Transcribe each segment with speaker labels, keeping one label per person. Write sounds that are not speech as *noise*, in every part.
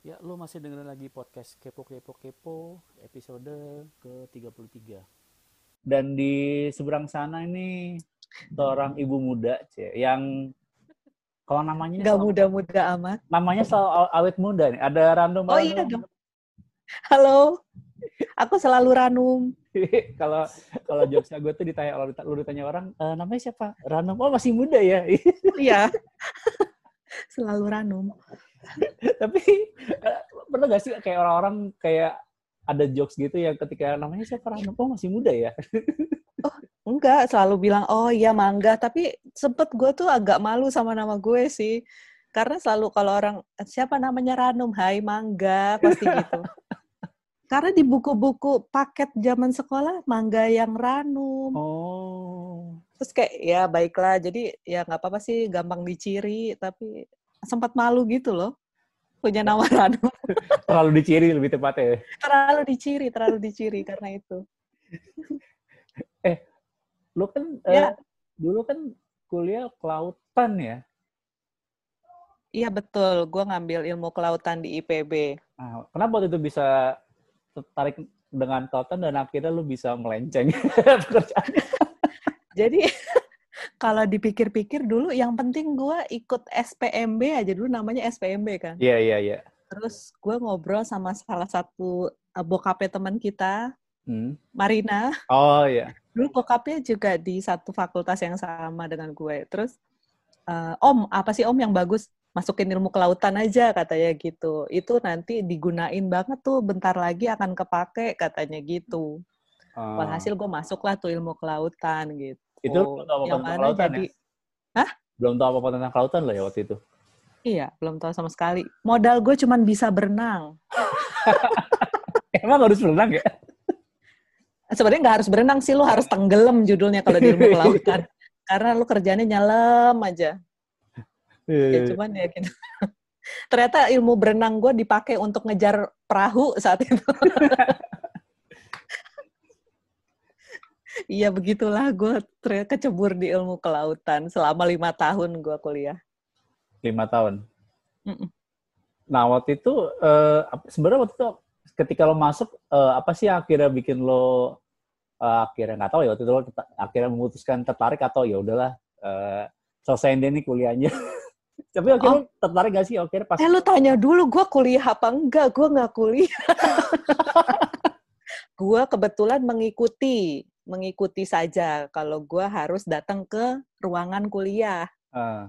Speaker 1: Ya, lu masih dengerin lagi podcast Kepo Kepo Kepo episode ke-33. Dan di seberang sana ini seorang ibu muda, Cie, yang kalau namanya
Speaker 2: Gak
Speaker 1: selalu-
Speaker 2: muda-muda amat.
Speaker 1: namanya selalu aw- awet muda nih. Ada random
Speaker 2: Oh iya dong. Halo. Aku selalu ranum. *laughs*
Speaker 1: kalau kalau jokesnya gue tuh ditanya kalau lu ditanya orang "E, namanya siapa Random oh masih muda ya *laughs*
Speaker 2: Iya. *laughs* selalu ranum.
Speaker 1: tapi eh, pernah gak sih kayak orang-orang kayak ada jokes gitu yang ketika namanya siapa Random oh masih muda ya
Speaker 2: Enggak, selalu bilang, oh iya mangga. Tapi sempet gue tuh agak malu sama nama gue sih. Karena selalu kalau orang, siapa namanya Ranum? Hai mangga, pasti gitu. Karena di buku-buku paket zaman sekolah, mangga yang Ranum.
Speaker 1: oh
Speaker 2: Terus kayak, ya baiklah. Jadi ya nggak apa-apa sih, gampang diciri. Tapi sempat malu gitu loh. Punya nama Ranum. *laughs* *laughs*
Speaker 1: terlalu diciri lebih tepatnya
Speaker 2: terlalu diciri, terlalu diciri karena itu. *laughs*
Speaker 1: lu kan
Speaker 2: Ya.
Speaker 1: eh, dulu kan kuliah kelautan ya
Speaker 2: Iya betul, gue ngambil ilmu kelautan di IPB.
Speaker 1: nah, kenapa waktu itu bisa tertarik dengan kelautan dan akhirnya lu bisa melenceng *laughs* pekerjaannya
Speaker 2: Jadi *laughs* kalau dipikir-pikir dulu yang penting gue ikut SPMB aja dulu namanya SPMB kan.
Speaker 1: iya iya iya
Speaker 2: Terus gue ngobrol sama salah satu uh, bokapnya teman kita,
Speaker 1: Hmm.
Speaker 2: Marina.
Speaker 1: oh iya
Speaker 2: Dulu bokapnya juga di satu fakultas yang sama dengan gue. Terus, uh, Om, apa sih Om yang bagus? Masukin ilmu kelautan aja katanya gitu. Itu nanti digunain banget tuh bentar lagi akan kepake katanya gitu.
Speaker 1: Oh.
Speaker 2: Walhasil gue masuklah tuh ilmu kelautan gitu.
Speaker 1: Itu lu belum tahu apa tentang kelautan
Speaker 2: jadi
Speaker 1: ya? Belum tahu apa-apa tentang kelautan lah ya waktu itu.
Speaker 2: iya belum tahu sama sekali. Modal gue cuman bisa berenang. *laughs*
Speaker 1: Emang harus berenang ya?
Speaker 2: Sebenarnya nggak harus berenang sih, lu harus tenggelam judulnya kalau di ilmu *laughs* kelautan. Karena lu kerjanya nyelam aja. Ya cuman ya gitu. *laughs* Ternyata ilmu berenang gue dipakai untuk ngejar perahu saat itu. *laughs* Iya begitulah gue ternyata kecebur di ilmu kelautan selama lima tahun gue kuliah.
Speaker 1: Lima tahun.
Speaker 2: Mm-mm.
Speaker 1: Nah waktu itu ap- sebenarnya waktu itu ketika lo masuk eh, apa sih yang akhirnya bikin lo eh, akhirnya nggak tahu ya waktu itu lo akhirnya memutuskan tertarik atau ya udahlah eh, selesaiin deh nih kuliahnya. *laughs* Tapi akhirnya lo tertarik gak sih akhirnya pas
Speaker 2: Eh lu tanya dulu gue kuliah apa enggak? Gue nggak kuliah. *laughs* gue kebetulan mengikuti, mengikuti saja. Kalau gue harus datang ke ruangan kuliah.
Speaker 1: eh,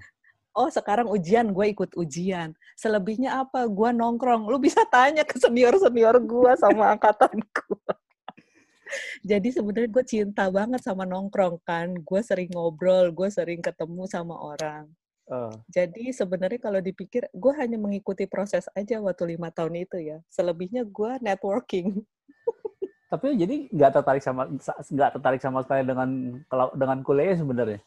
Speaker 2: Oh sekarang ujian, gue ikut ujian. Selebihnya apa? Gue nongkrong. Lu bisa tanya ke senior-senior gue sama *laughs* angkatan gue. Jadi sebenarnya gue cinta banget sama nongkrong kan. Gue sering ngobrol, gue sering ketemu sama orang. Jadi sebenarnya kalau dipikir, gue hanya mengikuti proses aja waktu lima tahun itu ya. Selebihnya gue networking.
Speaker 1: tapi jadi nggak tertarik sama nggak tertarik sama sekali dengan kalau dengan kuliahnya sebenarnya.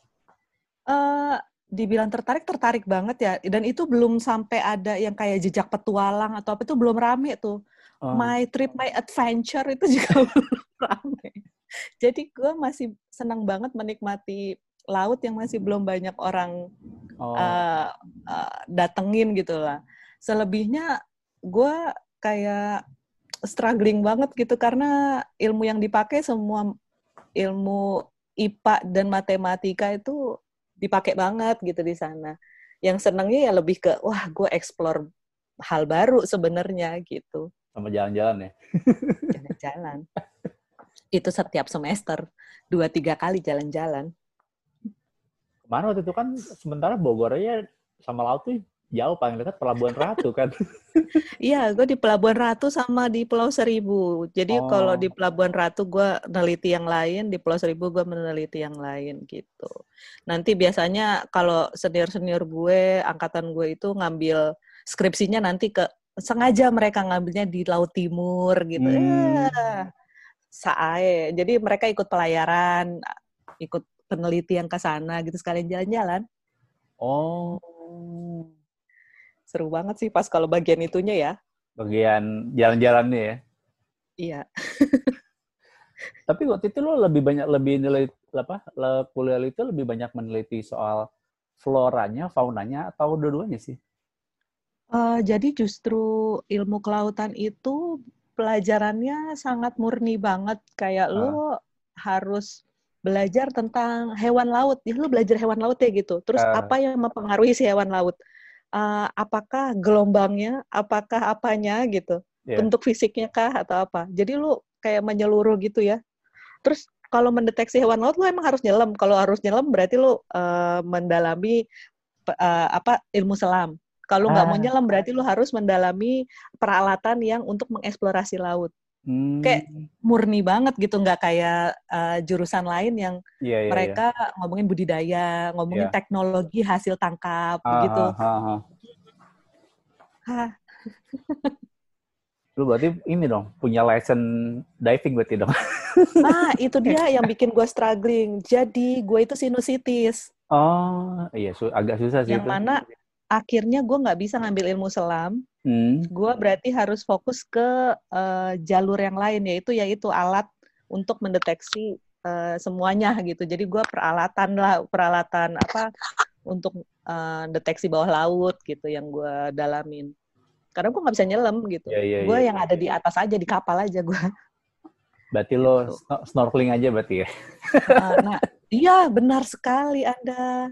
Speaker 2: eh dibilang tertarik, tertarik banget ya. Dan itu belum sampai ada yang kayak jejak petualang atau apa itu belum rame tuh.
Speaker 1: Eh,
Speaker 2: My trip, my adventure itu juga *laughs* belum rame. Jadi gue masih senang banget menikmati laut yang masih belum banyak orang
Speaker 1: oh,
Speaker 2: uh, uh, datengin gitu lah. Selebihnya gue kayak struggling banget gitu karena ilmu yang dipakai semua ilmu IPA dan matematika itu dipakai banget gitu di sana. Yang senangnya ya lebih ke wah gue explore hal baru sebenarnya gitu.
Speaker 1: sama jalan-jalan ya.
Speaker 2: Jalan-jalan. itu setiap semester dua tiga kali jalan-jalan.
Speaker 1: Ke mana waktu itu kan sementara Bogor aja sama laut tuh jauh paling dekat Pelabuhan Ratu kan. *laughs*
Speaker 2: Iya, gue di Pelabuhan Ratu sama di Pulau Seribu. Jadi
Speaker 1: Oh.
Speaker 2: kalau di Pelabuhan Ratu gue meneliti yang lain, di Pulau Seribu gue meneliti yang lain gitu. Nanti biasanya kalau senior-senior gue, angkatan gue itu ngambil skripsinya nanti ke sengaja mereka ngambilnya di Laut Timur gitu.
Speaker 1: Hmm.
Speaker 2: Eh, sae. Jadi mereka ikut pelayaran, ikut penelitian ke sana gitu sekalian jalan-jalan.
Speaker 1: Oh,
Speaker 2: Seru banget sih pas kalau bagian itunya ya.
Speaker 1: bagian jalan-jalannya ya.
Speaker 2: Iya. *laughs*
Speaker 1: Tapi waktu itu lo lebih banyak lebih nilai apa? le- Kuliah itu lebih banyak meneliti soal floranya, faunanya atau dua-duanya sih?
Speaker 2: Eh, jadi justru ilmu kelautan itu pelajarannya sangat murni banget. Kayak lo harus belajar tentang hewan laut. Ya, lo belajar hewan laut ya gitu. Terus
Speaker 1: Ah.
Speaker 2: apa yang mempengaruhi si hewan laut? Eh, apakah gelombangnya? Apakah apanya gitu?
Speaker 1: Iya.
Speaker 2: Bentuk fisiknya kah atau apa? Jadi lo kayak menyeluruh gitu ya. Terus kalau mendeteksi hewan laut lo emang harus nyelam. Kalau harus nyelam berarti lo eh, mendalami eh, apa ilmu selam. Kalau nggak mau
Speaker 1: Ah.
Speaker 2: nyelam berarti lo harus mendalami peralatan yang untuk mengeksplorasi laut.
Speaker 1: Hmm,
Speaker 2: Kayak Murni banget gitu, nggak kayak eh, jurusan lain yang
Speaker 1: iya, iya, iya.
Speaker 2: mereka ngomongin budidaya, ngomongin
Speaker 1: Iya.
Speaker 2: teknologi hasil tangkap
Speaker 1: Ah,
Speaker 2: gitu.
Speaker 1: ah, ah, ah. Lu berarti ini dong, punya license diving berarti dong. *laughs*
Speaker 2: Nah, itu dia *laughs* yang bikin gue struggling. Jadi gue itu sinusitis,
Speaker 1: Oh, iya su- agak susah sih
Speaker 2: yang
Speaker 1: itu.
Speaker 2: mana akhirnya gue nggak bisa ngambil ilmu selam.
Speaker 1: Hmm.
Speaker 2: Gue berarti harus fokus ke eh, jalur yang lain, yaitu yaitu alat untuk mendeteksi eh, semuanya gitu. Jadi gue peralatan lah, peralatan apa untuk eh, deteksi bawah laut gitu yang gue dalamin. Karena gue nggak bisa nyelam gitu.
Speaker 1: Iya, iya,
Speaker 2: gue
Speaker 1: iya.
Speaker 2: yang ada di atas aja di kapal aja gue.
Speaker 1: Berarti lo
Speaker 2: Gitu.
Speaker 1: sno- snorkeling aja berarti ya?
Speaker 2: Uh, nah, iya benar sekali Anda.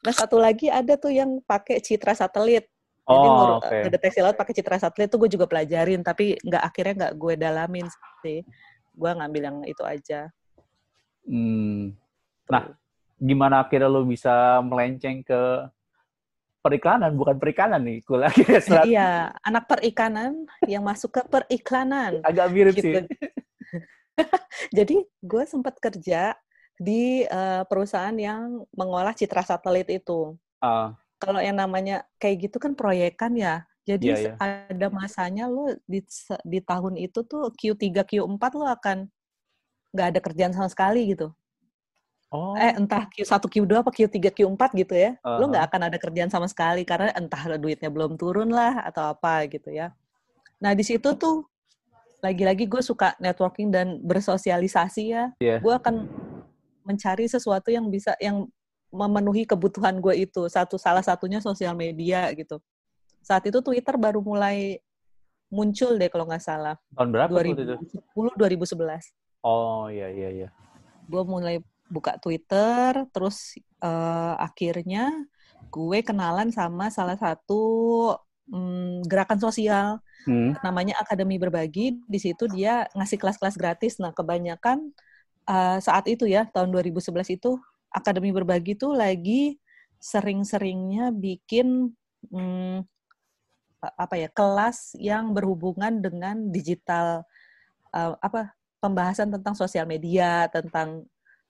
Speaker 2: Nah, satu lagi ada tuh yang pakai citra satelit. Jadi
Speaker 1: Oh, oke.
Speaker 2: ngedeteksi laut pakai citra satelit tuh gue juga pelajarin, tapi nggak akhirnya nggak gue dalamin sih. Gue ngambil yang itu aja.
Speaker 1: Hmm. Nah, gimana akhirnya lo bisa melenceng ke periklanan, bukan perikanan nih. Kuliah serat-
Speaker 2: Iya, anak perikanan yang masuk ke periklanan. *laughs*
Speaker 1: agak mirip
Speaker 2: Gitu.
Speaker 1: sih. *laughs*
Speaker 2: Jadi gue sempat kerja di eh, perusahaan yang mengolah citra satelit itu.
Speaker 1: Ah,
Speaker 2: kalau yang namanya kayak gitu kan proyekan ya. Jadi
Speaker 1: Iya,
Speaker 2: se- ada masanya lo di, di tahun itu tuh Q3, Q4 lo akan nggak ada kerjaan sama sekali gitu.
Speaker 1: oh,
Speaker 2: Eh entah Q1, Q2 apa Q3, Q4 gitu ya. Lo
Speaker 1: Aha.
Speaker 2: nggak akan ada kerjaan sama sekali karena entah duitnya belum turun lah atau apa gitu ya. Nah di situ tuh lagi-lagi gue suka networking dan bersosialisasi ya.
Speaker 1: Iya.
Speaker 2: Gue akan mencari sesuatu yang bisa yang memenuhi kebutuhan gue itu. Satu salah satunya sosial media gitu. Saat itu Twitter baru mulai muncul deh kalau nggak salah.
Speaker 1: tahun berapa tuh waktu itu?
Speaker 2: 2010 2011.
Speaker 1: Oh, iya, iya, iya.
Speaker 2: Gue mulai buka Twitter, terus eh, akhirnya gue kenalan sama salah satu mm, gerakan sosial
Speaker 1: Hmm.
Speaker 2: namanya Akademi Berbagi. Di situ dia ngasih kelas-kelas gratis. Nah, kebanyakan eh, saat itu ya, tahun 2011 itu Akademi Berbagi itu lagi sering-seringnya bikin mm, a- apa ya kelas yang berhubungan dengan digital eh, apa pembahasan tentang sosial media, tentang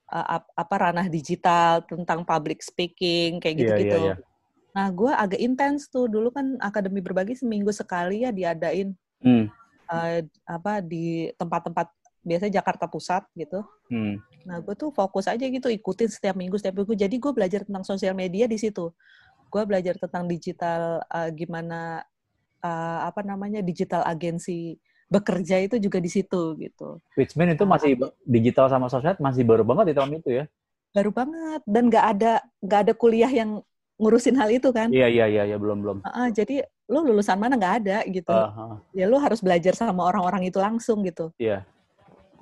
Speaker 2: ap- apa ranah digital, tentang public speaking kayak
Speaker 1: Iya,
Speaker 2: gitu-gitu.
Speaker 1: iya, iya.
Speaker 2: Nah, gue agak intens tuh dulu kan akademi berbagi seminggu sekali ya diadain
Speaker 1: Hmm.
Speaker 2: eh, apa di tempat-tempat biasanya Jakarta Pusat gitu.
Speaker 1: Hmm.
Speaker 2: Nah, gue tuh fokus aja gitu ikutin setiap minggu setiap minggu. Jadi gue belajar tentang sosial media di situ. Gue belajar tentang digital eh, gimana eh, apa namanya digital agensi bekerja itu juga di situ gitu.
Speaker 1: Which mean itu masih digital sama sosmed masih baru banget di tahun itu ya?
Speaker 2: Baru banget dan nggak ada nggak ada kuliah yang ngurusin hal itu kan.
Speaker 1: Iya, iya, iya, iya, belum, belum.
Speaker 2: Heeh, jadi lo lulusan mana nggak ada gitu.
Speaker 1: Ah, ah.
Speaker 2: Ya lo harus belajar sama orang-orang itu langsung gitu.
Speaker 1: Iya.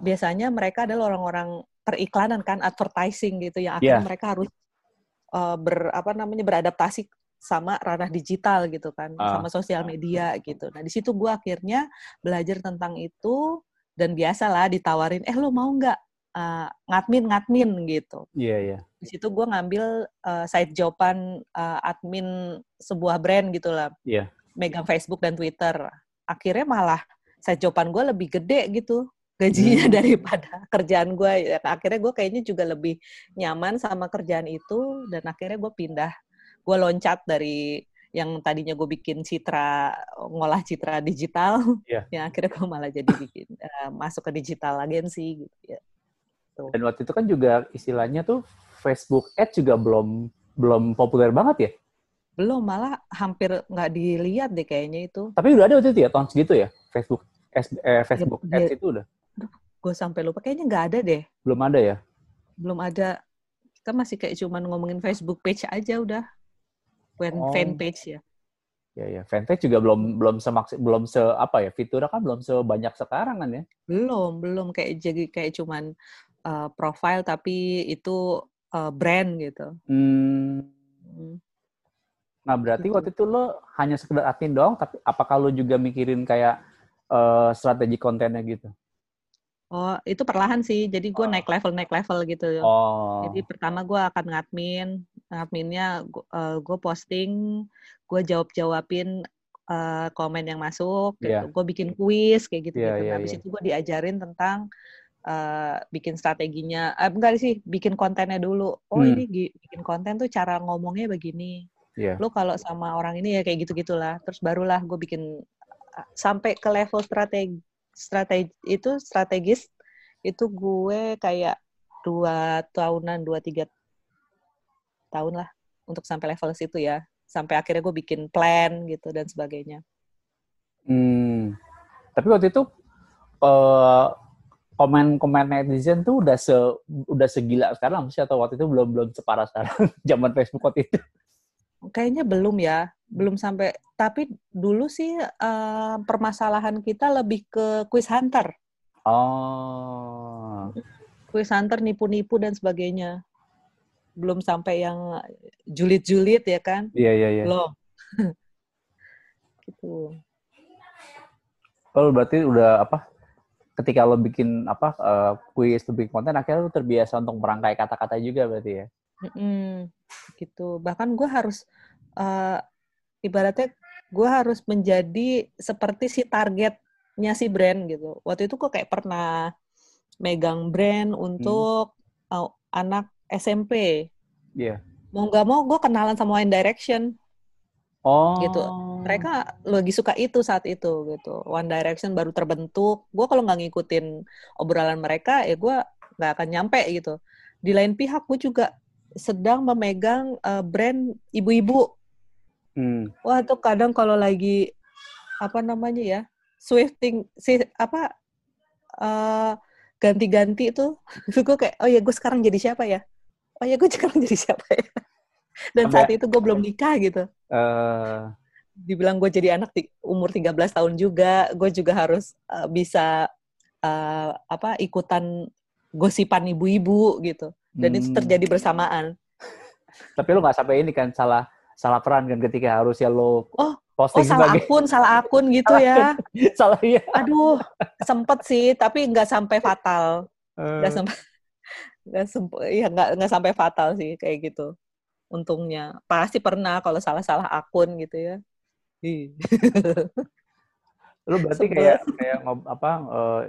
Speaker 2: Biasanya mereka adalah orang-orang periklanan kan, advertising gitu yang akhirnya
Speaker 1: Iya.
Speaker 2: mereka harus uh, ber apa namanya beradaptasi sama ranah digital gitu kan,
Speaker 1: Ah.
Speaker 2: sama sosial media gitu. Nah di situ gue akhirnya belajar tentang itu dan biasalah ditawarin, eh lo mau nggak uh, ngadmin ngadmin gitu.
Speaker 1: Iya, iya.
Speaker 2: Di situ gue ngambil uh, side joban uh, admin sebuah brand gitu lah.
Speaker 1: Iya.
Speaker 2: Megang Facebook dan Twitter. Akhirnya malah side joban gue lebih gede gitu gajinya
Speaker 1: Hmm.
Speaker 2: daripada *laughs* kerjaan gue. Ya, Akhirnya gue kayaknya juga lebih nyaman sama kerjaan itu dan akhirnya gue pindah. Gue loncat dari yang tadinya gue bikin citra ngolah citra digital,
Speaker 1: Iya. *laughs*
Speaker 2: yang akhirnya gue malah jadi bikin *laughs* eh, masuk ke digital agensi gitu ya.
Speaker 1: Dan waktu itu kan juga istilahnya tuh Facebook Ads juga belum belum populer banget ya?
Speaker 2: Belum, malah hampir nggak dilihat deh kayaknya itu.
Speaker 1: Tapi udah ada waktu itu ya, tahun segitu ya? Facebook eh, Facebook
Speaker 2: Ya,
Speaker 1: Ads itu udah?
Speaker 2: Gue sampai lupa kayaknya nggak ada deh
Speaker 1: Belum ada ya?
Speaker 2: belum ada kita masih kayak cuman ngomongin Facebook page aja udah fan
Speaker 1: Oh.
Speaker 2: fan page ya
Speaker 1: Ya ya, fanpage juga belum belum semaksi belum se apa ya fiturnya kan belum sebanyak sekarang kan ya?
Speaker 2: belum belum kayak jadi kayak cuman uh, profile tapi itu uh, brand gitu
Speaker 1: Hmm.
Speaker 2: Hmm.
Speaker 1: Nah berarti
Speaker 2: Gitu.
Speaker 1: waktu itu lo hanya sekedar admin doang, tapi apakah lo juga mikirin kayak eh, strategi kontennya gitu?
Speaker 2: Oh itu perlahan sih jadi gue
Speaker 1: Oh.
Speaker 2: naik level naik level gitu
Speaker 1: Oh,
Speaker 2: Jadi pertama gue akan ngadmin, ngadminnya gue posting, gue jawab jawabin komen yang masuk, gitu.
Speaker 1: Iya.
Speaker 2: gue bikin kuis kayak gitu. Gitu.
Speaker 1: iya,
Speaker 2: Habis
Speaker 1: iya.
Speaker 2: itu gue diajarin tentang eh, bikin strateginya, eh, enggak sih, bikin kontennya dulu. Oh
Speaker 1: Hmm.
Speaker 2: ini bikin konten tuh cara ngomongnya begini.
Speaker 1: Iya.
Speaker 2: Lo kalau sama orang ini ya kayak gitu gitulah. Terus barulah gue bikin eh, sampai ke level strategi, strategi itu strategis itu gue kayak dua tahunan dua tiga tahun lah untuk sampai level situ ya sampai akhirnya gue bikin plan gitu dan sebagainya
Speaker 1: Hmm. Tapi waktu itu eh, komen-komen netizen tuh udah se udah segila sekarang sih atau waktu itu belum belum separah sekarang *laughs* zaman Facebook waktu itu.
Speaker 2: kayaknya belum ya belum sampai tapi dulu sih eh, permasalahan kita lebih ke quiz hunter
Speaker 1: Oh.
Speaker 2: quiz hunter nipu-nipu dan sebagainya belum sampai yang julid-julid ya kan
Speaker 1: Iya iya iya.
Speaker 2: belum *laughs* gitu
Speaker 1: Kalau berarti udah apa? Ketika lo bikin apa eh, kuis, lo bikin konten, akhirnya lo terbiasa untuk merangkai kata-kata juga berarti ya.
Speaker 2: Mm-mm, gitu. Bahkan gue harus eh, ibaratnya gue harus menjadi seperti si targetnya si brand gitu. Waktu itu gue kayak pernah megang brand untuk uh, anak SMP.
Speaker 1: Iya.
Speaker 2: Mau nggak mau gue kenalan sama One Direction.
Speaker 1: Oh.
Speaker 2: Gitu. Mereka lagi suka itu saat itu gitu. One Direction baru terbentuk. Gue kalau nggak ngikutin obrolan mereka, ya gue nggak akan nyampe gitu. Di lain pihak gue juga sedang memegang eh, brand ibu-ibu.
Speaker 1: Hmm.
Speaker 2: Wah tuh kadang kalau lagi apa namanya ya swifting si apa eh, ganti-ganti *laughs* itu gue kayak oh ya gue sekarang jadi siapa ya? Oh ya gue *laughs* sekarang jadi siapa ya? Dan saat itu gue belum nikah gitu.
Speaker 1: Eh,
Speaker 2: dibilang gue jadi anak di umur 13 tahun juga gue juga harus eh, bisa eh, apa ikutan gosipan ibu-ibu gitu. Dan itu
Speaker 1: Hmm.
Speaker 2: terjadi bersamaan. *laughs*
Speaker 1: Tapi lo nggak sampai ini kan salah salah peran kan ketika harusnya lo
Speaker 2: Oh,
Speaker 1: posting
Speaker 2: oh salah
Speaker 1: sebagai
Speaker 2: akun salah akun gitu ya. *laughs*
Speaker 1: Salah iya.
Speaker 2: aduh sempet sih tapi nggak sampai fatal.
Speaker 1: Eh,
Speaker 2: nggak sampai *laughs* nggak semp- iya nggak nggak sampai fatal sih kayak gitu untungnya. Pasti pernah kalau salah-salah akun gitu ya.
Speaker 1: Lo *laughs* berarti
Speaker 2: sebel.
Speaker 1: kayak kayak ngob- apa eh,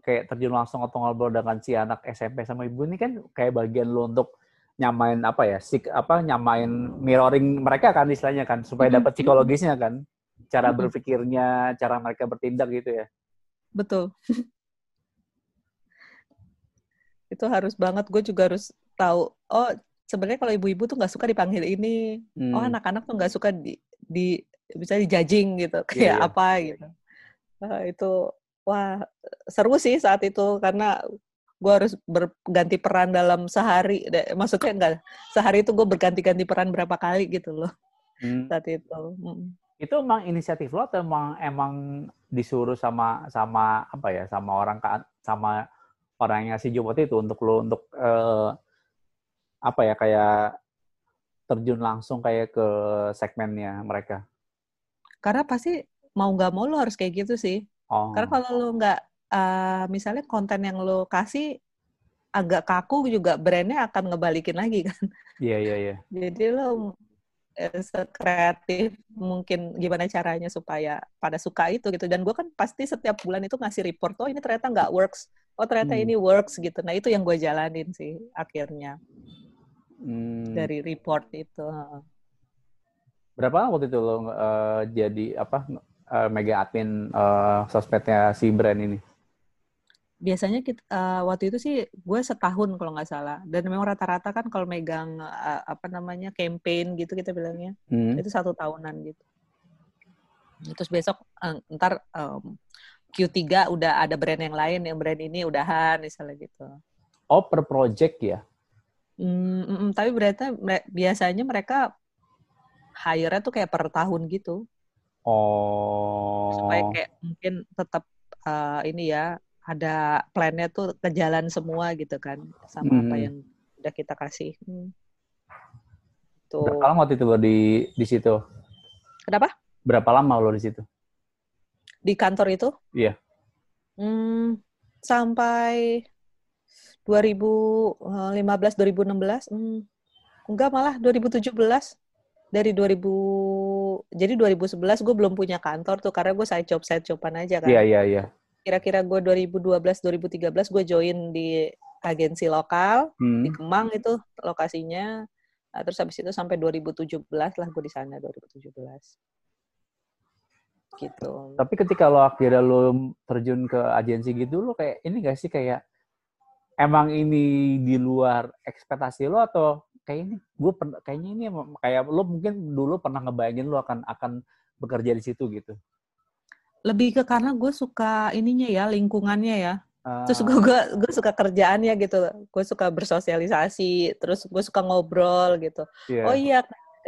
Speaker 1: kayak terjun langsung atau ngobrol dengan si anak SMP sama ibu ini kan kayak bagian lo untuk nyamain apa ya sik apa nyamain mirroring mereka kan istilahnya kan supaya
Speaker 2: Mhm.
Speaker 1: dapat psikologisnya kan cara
Speaker 2: Mhm.
Speaker 1: berpikirnya cara mereka bertindak gitu ya
Speaker 2: betul *laughs* itu harus banget gue juga harus tahu oh sebenarnya kalau ibu-ibu tuh nggak suka dipanggil ini oh
Speaker 1: Hmm.
Speaker 2: anak-anak tuh nggak suka di di bisa dijajing gitu *laughs* kayak
Speaker 1: iya.
Speaker 2: apa gitu Wah, itu wah seru sih saat itu karena gue harus berganti peran dalam sehari. Maksudnya enggak sehari itu gue berganti-ganti peran berapa kali gitu loh.
Speaker 1: Hmm.
Speaker 2: saat itu Mm.
Speaker 1: itu emang inisiatif lo atau emang emang disuruh sama sama apa ya sama orang sama orang yang ngasih job waktu itu untuk lo untuk eh, apa ya kayak terjun langsung kayak ke segmennya mereka?
Speaker 2: Karena pasti mau nggak mau lo harus kayak gitu sih.
Speaker 1: Oh.
Speaker 2: Karena kalau lo nggak, eh, misalnya konten yang lo kasih agak kaku juga brandnya akan ngebalikin lagi *laughs* kan.
Speaker 1: iya iya iya
Speaker 2: Jadi lo eh, sekreatif mungkin gimana caranya supaya pada suka itu gitu. Dan gue kan pasti setiap bulan itu ngasih report, oh ini ternyata nggak works, oh ternyata
Speaker 1: Hmm.
Speaker 2: ini works gitu. Nah itu yang gue jalanin sih akhirnya
Speaker 1: Hmm.
Speaker 2: dari report itu.
Speaker 1: Berapa waktu itu lo eh, jadi apa eh, mega admin eh, sosmednya si brand ini
Speaker 2: Biasanya kita, eh, waktu itu sih gue setahun kalau nggak salah. Dan memang rata-rata kan kalau megang eh, apa namanya campaign gitu kita bilangnya.
Speaker 1: Hmm.
Speaker 2: itu satu tahunan gitu terus besok eh, ntar em, Q3 udah ada brand yang lain, yang brand ini udahan misalnya gitu.
Speaker 1: Oh, per project ya?
Speaker 2: Hmm, mm, mm, tapi berarti biasanya mereka hire-nya tuh kayak per tahun gitu.
Speaker 1: Oh.
Speaker 2: Supaya kayak mungkin tetap uh, ini ya, ada plannya tuh ke jalan semua gitu kan. Sama apa
Speaker 1: Hmm.
Speaker 2: yang udah kita kasih. Hmm. Tuh.
Speaker 1: Berapa lama waktu itu lo di di situ?
Speaker 2: Kenapa?
Speaker 1: Berapa lama lo di situ?
Speaker 2: Di kantor itu?
Speaker 1: Iya.
Speaker 2: Hmm, sampai 2015 2016 hmm, enggak malah 2017 dari 2000 jadi 2011 gue belum punya kantor tuh karena gue side job side joban aja kan
Speaker 1: Iya, iya, iya.
Speaker 2: Kira-kira gue 2012 2013 gue join di agensi lokal di
Speaker 1: Hmm.
Speaker 2: Kemang itu lokasinya Nah, terus habis itu sampai 2017 lah gue di sana 2017 gitu
Speaker 1: Tapi ketika lo akhirnya lo terjun ke agensi gitu, lo kayak ini gak sih kayak emang ini di luar ekspektasi lo atau kayak ini gue kayaknya ini kayak lo mungkin dulu pernah ngebayangin lo akan akan bekerja di situ gitu.
Speaker 2: Lebih ke karena gue suka ininya ya lingkungannya ya.
Speaker 1: Ah,
Speaker 2: terus gue gue gue suka kerjaannya gitu. Gue suka bersosialisasi terus gue suka ngobrol gitu.
Speaker 1: Iya.
Speaker 2: oh iya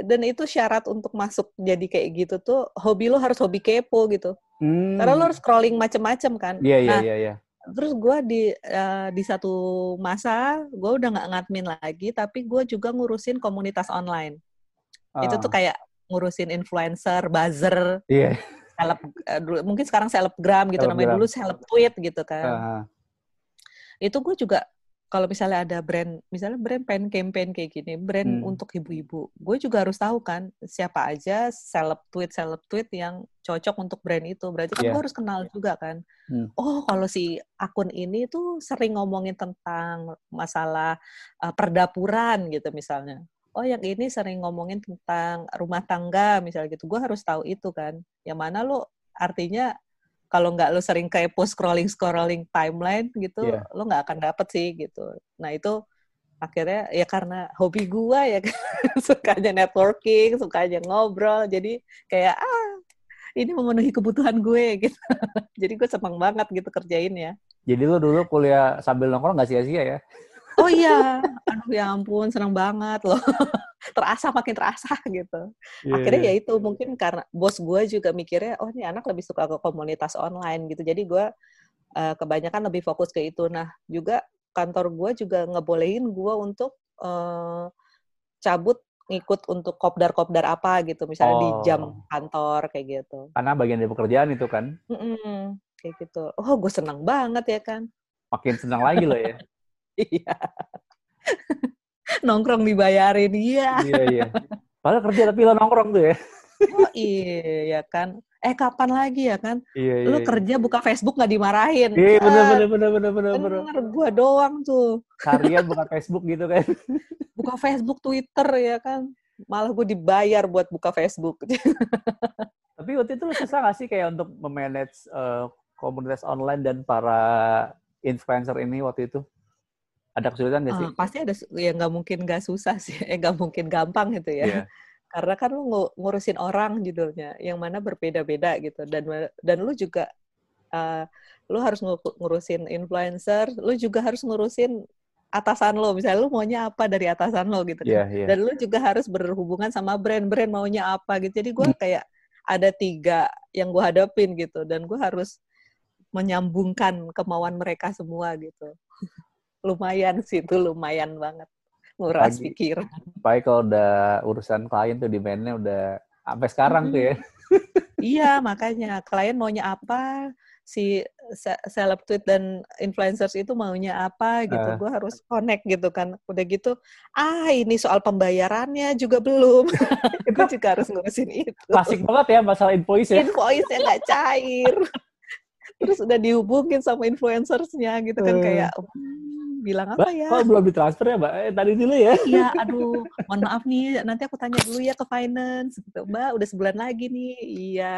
Speaker 2: dan itu syarat untuk masuk jadi kayak gitu tuh hobi lo harus hobi kepo gitu.
Speaker 1: Hmm.
Speaker 2: karena lo harus scrolling macem-macem kan.
Speaker 1: Iya iya
Speaker 2: Nah,
Speaker 1: iya iya.
Speaker 2: terus gue di eh, di satu masa gue udah nggak ngadmin lagi tapi gue juga ngurusin komunitas online. Itu tuh
Speaker 1: Ah,
Speaker 2: kayak ngurusin influencer buzzer.
Speaker 1: Iya.
Speaker 2: Seleb eh, dulu- mungkin sekarang selebgram gitu namanya
Speaker 1: Selebgram.
Speaker 2: dulu seleb tweet gitu kan
Speaker 1: Ah,
Speaker 2: itu gue juga kalau misalnya ada brand misalnya brand pengen campaign kayak gini brand
Speaker 1: Hmm.
Speaker 2: untuk ibu-ibu gue juga harus tahu kan siapa aja seleb tweet seleb tweet yang cocok untuk brand itu berarti kan
Speaker 1: Iya.
Speaker 2: gue harus kenal juga kan
Speaker 1: Hmm.
Speaker 2: oh kalau si akun ini tuh sering ngomongin tentang masalah uh, perdapuran gitu misalnya oh yang ini sering ngomongin tentang rumah tangga misalnya gitu. Gue harus tahu itu kan. Yang mana lo artinya kalau nggak lo sering kepo scrolling scrolling timeline gitu
Speaker 1: Iya.
Speaker 2: lo nggak akan dapet sih gitu. Nah itu akhirnya ya karena hobi gua ya kan. *laughs* Sukanya networking sukanya ngobrol. Jadi kayak ah ini memenuhi kebutuhan gue *laughs* gitu. Jadi gue seneng banget gitu kerjain ya
Speaker 1: Jadi lo dulu kuliah sambil nongkrong gak sia-sia ya?
Speaker 2: Oh iya aduh ya ampun seneng banget loh. *laughs* Terasa makin terasa gitu.
Speaker 1: Iya,
Speaker 2: akhirnya ya itu mungkin karena bos gue juga mikirnya oh ini anak lebih suka ke komunitas online gitu. Jadi gue eh, kebanyakan lebih fokus ke itu. Nah juga kantor gue juga ngebolehin gue untuk eh, cabut ngikut untuk kopdar-kopdar apa gitu. Misalnya di jam
Speaker 1: Oh.
Speaker 2: kantor kayak gitu.
Speaker 1: Karena bagian dari pekerjaan itu kan?
Speaker 2: Mm-mm, kayak gitu. Oh gue seneng banget ya kan.
Speaker 1: Makin senang lagi lo ya. *laughs*
Speaker 2: iya *laughs* nongkrong dibayarin iya
Speaker 1: iya iya. Padahal kerja tapi lo nongkrong tuh ya.
Speaker 2: oh iya kan eh kapan lagi ya kan
Speaker 1: Iya iya.
Speaker 2: lu
Speaker 1: iya.
Speaker 2: kerja buka Facebook nggak dimarahin.
Speaker 1: Iya bener
Speaker 2: Ah,
Speaker 1: bener bener bener bener bener.
Speaker 2: bener, gua doang tuh.
Speaker 1: Harian buka Facebook gitu kan. *laughs*
Speaker 2: Buka Facebook, Twitter ya kan. Malah gue dibayar buat buka Facebook. *laughs*
Speaker 1: Tapi waktu itu lo susah gak sih kayak untuk memanage eh, komunitas online dan para influencer ini waktu itu? Ada kesulitan gak sih?
Speaker 2: Ah, pasti ada, ya nggak mungkin nggak susah sih. Eh nggak mungkin gampang gitu ya.
Speaker 1: Iya.
Speaker 2: Karena kan lu ngu- ngurusin orang judulnya, yang mana berbeda-beda gitu. Dan dan lu juga, eh, lu harus ngu- ngurusin influencer, lu juga harus ngurusin atasan lo. Misalnya lu maunya apa dari atasan lo gitu kan.
Speaker 1: Iya iya.
Speaker 2: dan lu juga harus berhubungan sama brand-brand maunya apa gitu jadi gue kayak ada tiga yang gue hadapin gitu dan gue harus menyambungkan kemauan mereka semua gitu *laughs* lumayan sih itu lumayan banget nguras pikiran
Speaker 1: Baik kalau udah urusan klien tuh demandnya udah sampai sekarang tuh ya.
Speaker 2: iya makanya klien maunya apa si se- seleb tweet dan influencers itu maunya apa gitu
Speaker 1: Ah.
Speaker 2: gue harus connect gitu kan udah gitu ah ini soal pembayarannya juga belum *laughs* gue juga harus ngurusin itu
Speaker 1: Klasik banget ya masalah invoice ya.
Speaker 2: invoice-nya nggak cair. Terus udah dihubungin sama influencersnya gitu kan
Speaker 1: Eh.
Speaker 2: kayak "Hmm, bilang apa ya?
Speaker 1: kok belum ditransfer ya, Mbak? Eh, tadi dulu ya.
Speaker 2: Iya, aduh, mohon maaf nih, nanti aku tanya dulu ya ke finance. Gitu. Mbak, udah sebulan lagi nih. Iya.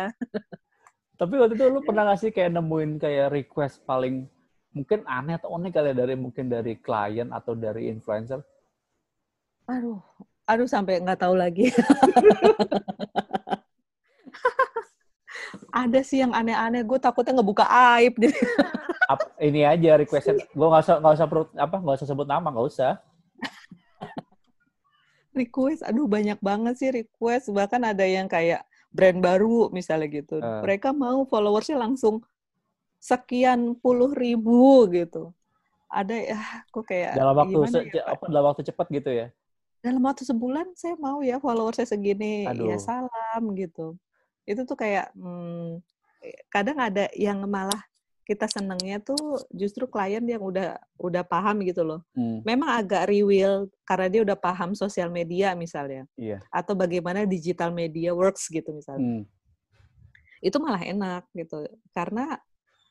Speaker 1: Tapi waktu itu lu pernah gak sih kayak nemuin kayak request paling mungkin aneh atau unik kali ya dari mungkin dari klien atau dari influencer?
Speaker 2: Aduh, aduh sampai nggak tahu lagi. *laughs* ada sih yang aneh-aneh. Gue takutnya ngebuka aib deh. *laughs*
Speaker 1: Ini aja requestnya. Gue nggak usah nggak usah perut apa nggak usah sebut nama nggak usah. *laughs*
Speaker 2: request, aduh banyak banget sih request. Bahkan ada yang kayak brand baru misalnya gitu.
Speaker 1: Eh.
Speaker 2: Mereka mau followersnya langsung sekian puluh ribu gitu. Ada ya, kok kayak
Speaker 1: Dalam waktu
Speaker 2: ya,
Speaker 1: apa dalam waktu cepat gitu ya.
Speaker 2: dalam waktu sebulan saya mau ya followersnya segini
Speaker 1: Aduh.
Speaker 2: ya salam gitu itu tuh kayak hmm, kadang ada yang malah kita senengnya tuh justru klien yang udah udah paham gitu loh.
Speaker 1: Hmm,
Speaker 2: memang agak rewill karena dia udah paham sosial media misalnya.
Speaker 1: Iya.
Speaker 2: atau bagaimana digital media works gitu misalnya.
Speaker 1: Hmm,
Speaker 2: itu malah enak gitu. Karena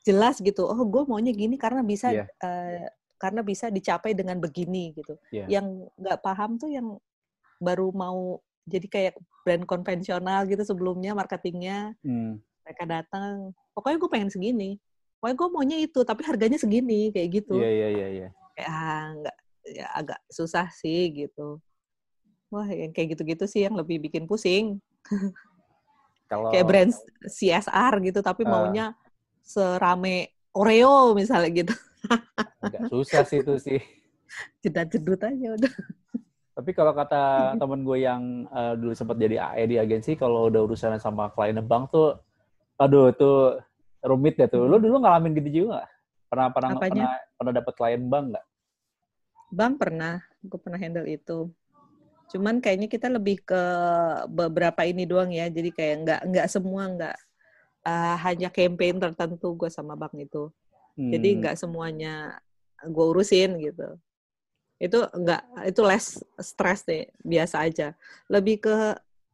Speaker 2: jelas gitu oh gue maunya gini karena bisa
Speaker 1: Iya.
Speaker 2: eh, karena bisa dicapai dengan begini gitu.
Speaker 1: Iya.
Speaker 2: yang nggak paham tuh yang baru mau jadi kayak brand konvensional gitu sebelumnya marketingnya
Speaker 1: hmm.
Speaker 2: mereka datang pokoknya gue pengen segini pokoknya gue maunya itu tapi harganya segini kayak gitu
Speaker 1: Iya iya iya iya.
Speaker 2: kayak ah, nggak ya agak susah sih gitu wah yang kayak gitu-gitu sih yang lebih bikin pusing *laughs*
Speaker 1: Kalau
Speaker 2: kayak brand CSR gitu tapi
Speaker 1: Ah.
Speaker 2: maunya serame Oreo misalnya gitu
Speaker 1: agak susah sih itu sih. *laughs*
Speaker 2: jedat-jedut aja udah
Speaker 1: Tapi kalau kata temen gue yang eh, dulu sempat jadi AE di agensi, kalau udah urusan sama klien bank tuh, aduh itu rumit ya tuh. Lo dulu ngalamin gitu juga nggak? Pernah pernah
Speaker 2: Apanya?
Speaker 1: pernah pernah dapat klien bank nggak?
Speaker 2: Bang pernah, gue pernah handle itu. Cuman kayaknya kita lebih ke beberapa ini doang ya. Jadi kayak nggak nggak semua nggak ah, hanya campaign tertentu gue sama bang itu. Jadi
Speaker 1: Hmm,
Speaker 2: nggak semuanya gue urusin gitu. Itu nggak itu less stress deh, biasa aja. Lebih ke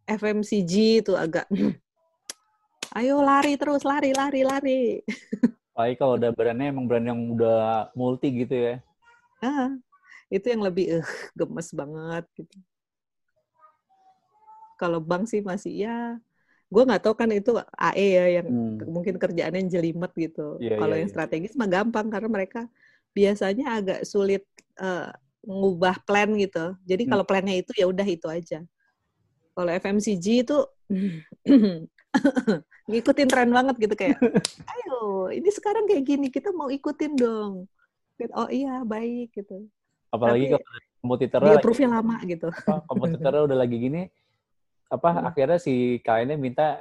Speaker 2: FMCG itu agak *clears throat* ayo lari terus lari lari lari. *laughs*
Speaker 1: Apalagi kalau udah brandnya emang brand yang udah multi gitu ya.
Speaker 2: Ah, itu yang lebih eh gemes banget gitu. Kalau bank sih masih ya, gue nggak tahu kan itu AE ya yang
Speaker 1: Hmm.
Speaker 2: mungkin kerjaannya jelimet gitu.
Speaker 1: Iya,
Speaker 2: Kalau
Speaker 1: iya,
Speaker 2: yang
Speaker 1: iya.
Speaker 2: strategis mah gampang karena mereka biasanya agak sulit eh, ngubah plan gitu. Jadi
Speaker 1: Hmm.
Speaker 2: kalau plannya itu ya udah itu aja. Kalau FMCG itu *laughs* ngikutin tren banget gitu kayak, *laughs* ayo ini sekarang kayak gini kita mau ikutin dong. Oh iya baik gitu.
Speaker 1: Apalagi
Speaker 2: Tapi
Speaker 1: kalau kompetitornya
Speaker 2: Di
Speaker 1: lagi,
Speaker 2: approve-nya lama gitu.
Speaker 1: kompetitornya udah lagi gini, apa
Speaker 2: Hmm.
Speaker 1: akhirnya si kliennya minta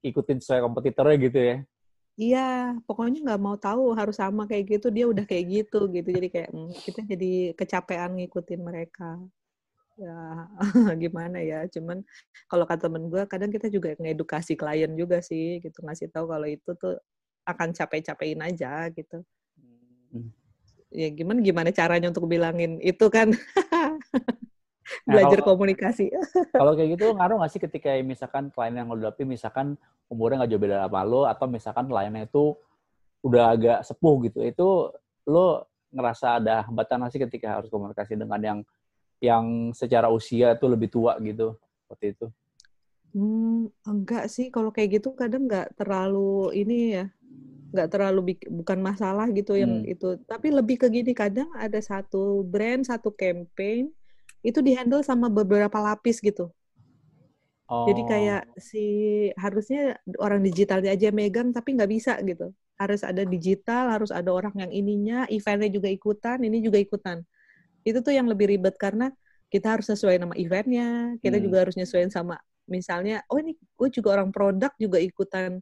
Speaker 1: ikutin sesuai kompetitornya gitu ya.
Speaker 2: Iya, pokoknya nggak mau tahu harus sama kayak gitu. Dia udah kayak gitu gitu. Jadi kayak hmm, kita jadi kecapean ngikutin mereka. Ya *laughs* gimana ya. Cuman kalau kata temen gue, kadang kita juga ngedukasi klien juga sih gitu. Ngasih tahu kalau itu tuh akan capek-capekin aja gitu.
Speaker 1: Hmm.
Speaker 2: Ya gimana gimana caranya untuk bilangin itu kan *laughs*
Speaker 1: Nah,
Speaker 2: belajar
Speaker 1: kalau-
Speaker 2: komunikasi. *laughs*
Speaker 1: Kalau kayak gitu ngaruh nggak sih ketika misalkan klien yang lo dapin misalkan umurnya nggak jauh beda sama lo atau misalkan kliennya itu udah agak sepuh gitu itu lo ngerasa ada hambatan nggak sih ketika harus komunikasi dengan yang yang secara usia itu lebih tua gitu seperti itu
Speaker 2: Hmm, enggak sih. Kalau kayak gitu kadang nggak terlalu ini ya, nggak terlalu bukan masalah gitu yang
Speaker 1: Hmm.
Speaker 2: itu. Tapi lebih ke gini, kadang ada satu brand, satu campaign itu dihandle sama beberapa lapis gitu. Jadi
Speaker 1: Oh,
Speaker 2: kayak si harusnya orang digitalnya aja megang, tapi nggak bisa gitu. Harus ada digital, harus ada orang yang ininya, eventnya juga ikutan, ini juga ikutan. Itu tuh yang lebih ribet karena kita harus sesuai nama eventnya, kita
Speaker 1: Hmm.
Speaker 2: juga harus nyesuaiin sama misalnya, oh ini gue juga orang produk juga ikutan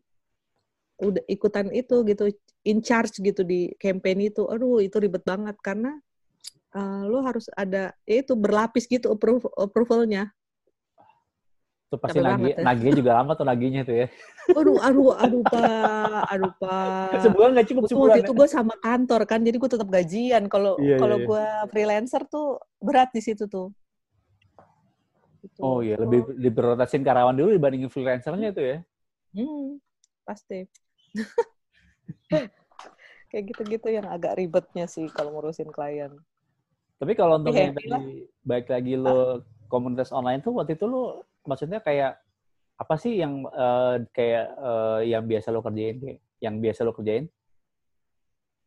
Speaker 2: udah ikutan itu gitu in charge gitu di campaign itu aduh itu ribet banget karena eh, lo harus ada ya itu berlapis gitu approve, approvalnya
Speaker 1: itu pasti
Speaker 2: banget ya.
Speaker 1: nagihnya juga lama tuh nagihnya tuh ya
Speaker 2: aduh aduh aduh pak *laughs* aduh pak
Speaker 1: sebulan nggak cukup sebulan
Speaker 2: waktu itu gue sama kantor kan, jadi gue tetap gajian. Kalau
Speaker 1: Iya,
Speaker 2: kalau
Speaker 1: iya, iya.
Speaker 2: gue freelancer tuh berat di situ tuh. Gitu.
Speaker 1: oh iya lebih diprioritasin karyawan dulu dibandingin freelancernya itu ya
Speaker 2: Hmm, pasti. *laughs* Kayak gitu-gitu yang agak ribetnya sih kalau ngurusin klien.
Speaker 1: Tapi kalau untuk yang tadi baik lagi lo komunitas online tuh waktu itu lo maksudnya kayak apa sih yang eh, kayak eh, yang biasa lo kerjain kayak yang biasa lo kerjain?